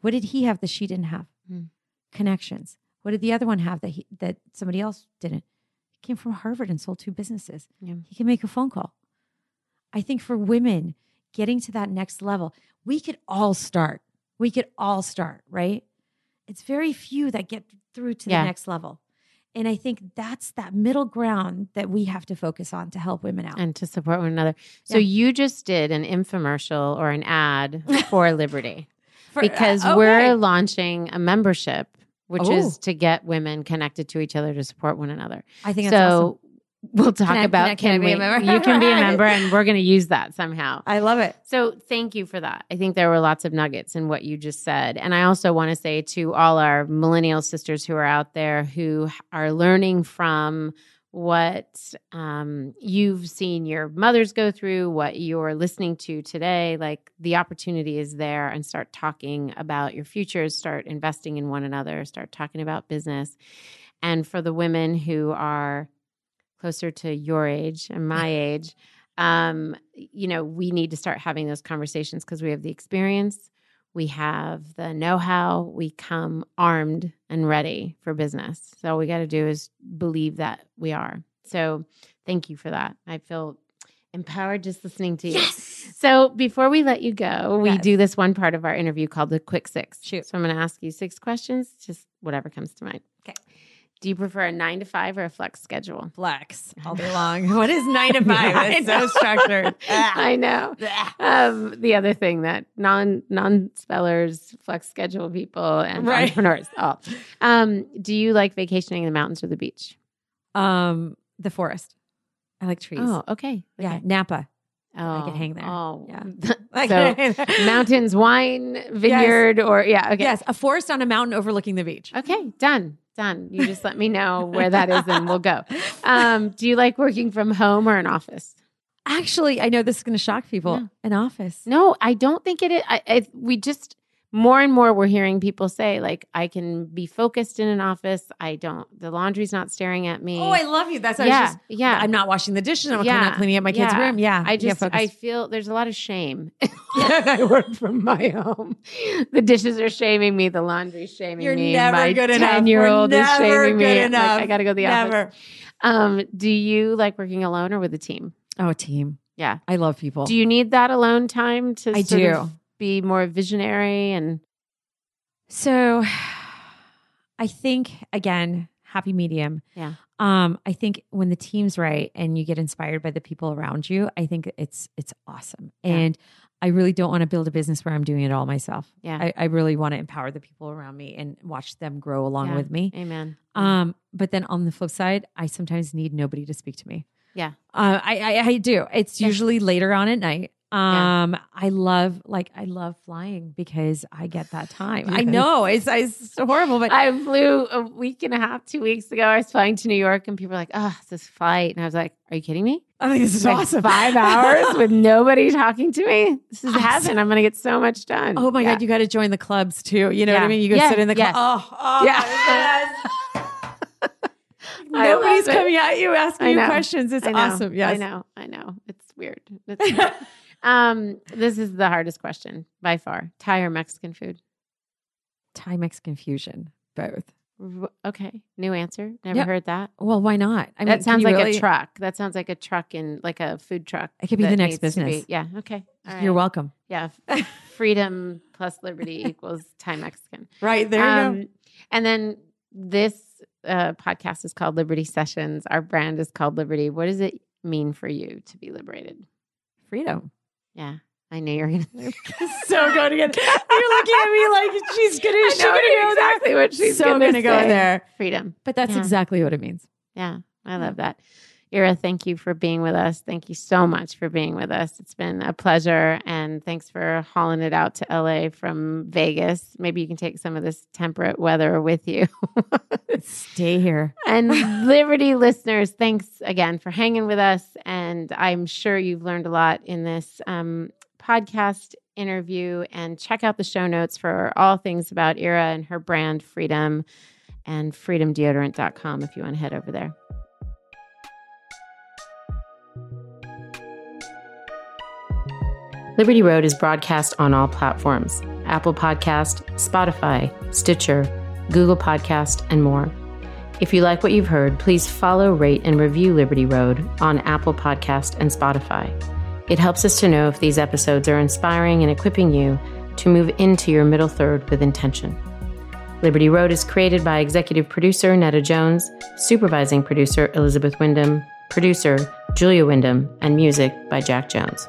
What did he have that she didn't have? Hmm. Connections. What did the other one have that he, that somebody else didn't? Came from Harvard and sold two businesses. Yeah. He can make a phone call. I think for women getting to that next level, we could all start. We could all start, right? it's very few that get through to Yeah. the next level. And I think that's that middle ground that we have to focus on to help women out. and to support one another. So Yeah. you just did an infomercial or an ad for Liberty For- because uh, we're launching a membership, which Oh. is to get women connected to each other to support one another. I think so awesome. we'll talk Can I- about can I- can I be a we- member? you can be a member, and we're going to use that somehow. I love it. So thank you for that. I think there were lots of nuggets in what you just said. And I also want to say to all our millennial sisters who are out there who are learning from what um, you've seen your mothers go through, what you're listening to today, like the opportunity is there and start talking about your futures, start investing in one another, start talking about business. And for the women who are closer to your age and my age, um, you know, we need to start having those conversations because we have the experience, we have the know how, we come armed and ready for business. So all we got to do is believe that we are. So thank you for that. I feel empowered just listening to you. Yes. So before we let you go, we Yes. do this one part of our interview called the quick six. Shoot. So I'm going to ask you six questions, just whatever comes to mind. Okay. Do you prefer a nine to five or a flex schedule? Flex all day long. What is nine to five? I It's so structured. I know. Um, the other thing that non non spellers, flex schedule people, and Right. entrepreneurs all. Um, do you like vacationing in the mountains or the beach? Um, the forest. I like trees. Oh, okay. yeah, Okay. Napa. Oh, I could hang there. Oh, Yeah. so mountains, wine, vineyard, or yeah. Okay. Yes, a forest on a mountain overlooking the beach. Okay. Done. Done. You just let me know where that is, and we'll go. Um, do you like working from home or an office? Actually, I know this is going to shock people. No. An office. No, I don't think it is. I, I we just more and more we're hearing people say like I can be focused in an office. I don't. The laundry's not staring at me. Oh, I love you. That's yeah, just, yeah. I'm not washing the dishes. I'm Yeah, not cleaning up my kid's yeah. room. Yeah, I just focus. I feel there's a lot of shame. I work from my home. The dishes are shaming me. The laundry's shaming You're me. never my good enough. Ten year old is shaming me. Like. I got to go to the office. Um, do you like working alone or with a team? Oh, a team. Yeah. I love people. Do you need that alone time to I do. of be more visionary and So I think again, happy medium. Yeah. Um, I think when the team's right and you get inspired by the people around you, I think it's it's awesome. Yeah. And I really don't want to build a business where I'm doing it all myself. Yeah. I, I really want to empower the people around me and watch them grow along Yeah. with me. amen? Um, but then on the flip side, I sometimes need nobody to speak to me. Yeah. Uh, I, I I do. It's Yeah. usually later on at night. Yeah. Um, I love like I love flying because I get that time. I know it's it's horrible, but I flew a week and a half, two weeks ago. I was flying to New York, and people were like, "Oh, it's this flight," and I was like, "Are you kidding me? I think this is Like awesome. Five hours with nobody talking to me. This is Awesome. heaven. I'm going to get so much done." Oh my Yeah. god, you got to join the clubs too. You know what I mean? You go Yeah. sit in the club. Yes. Oh, oh Yeah. Nobody's coming at you asking you questions. It's awesome. Yes. I know. I know. It's weird. It's weird. Um, this is the hardest question by far. Thai or Mexican food? Thai Mexican fusion, both. Okay, new answer. Never Yep. heard that. Well, why not? I mean, that sounds like really- a truck. That sounds like a truck in like a food truck. It could be the next business. Yeah. Okay. All You're welcome. Yeah. Freedom plus liberty equals Thai Mexican. Right there you go. Um, And then this uh, podcast is called Liberty Sessions. Our brand is called Liberty. What does it mean for you to be liberated? Freedom. Yeah, I knew you were going to. so good again. You're looking at me like she's gonna. I She's know gonna go exactly there. what she's so gonna gonna go there. Freedom. But that's Yeah. exactly what it means. Yeah, I love that. Ira, thank you for being with us. Thank you so much for being with us. It's been a pleasure. And thanks for hauling it out to LA from Vegas. Maybe you can take some of this temperate weather with you. Stay here. and Liberty listeners, thanks again for hanging with us. And I'm sure you've learned a lot in this um, podcast interview. And check out the show notes for all things about Ira and her brand, Freedom, and freedomdeodorant.com if you want to head over there. Liberty Road is broadcast on all platforms Apple Podcast, Spotify, Stitcher, Google Podcast, and more. If you like what you've heard, please follow, rate, and review Liberty Road on Apple Podcast and Spotify. It helps us to know if these episodes are inspiring and equipping you to move into your middle third with intention. Liberty Road is created by executive producer Netta Jones, supervising producer Elizabeth Wyndham, producer Julia Wyndham, and music by Jack Jones.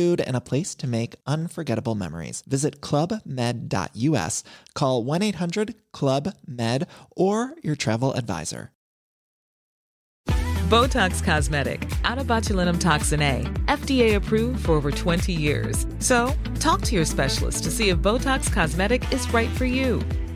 food, and a place to make unforgettable memories. Visit clubmed.us, call 1 800 Club Med, or your travel advisor. Botox Cosmetic, out of botulinum toxin A, FDA approved for over 20 years. So, talk to your specialist to see if Botox Cosmetic is right for you.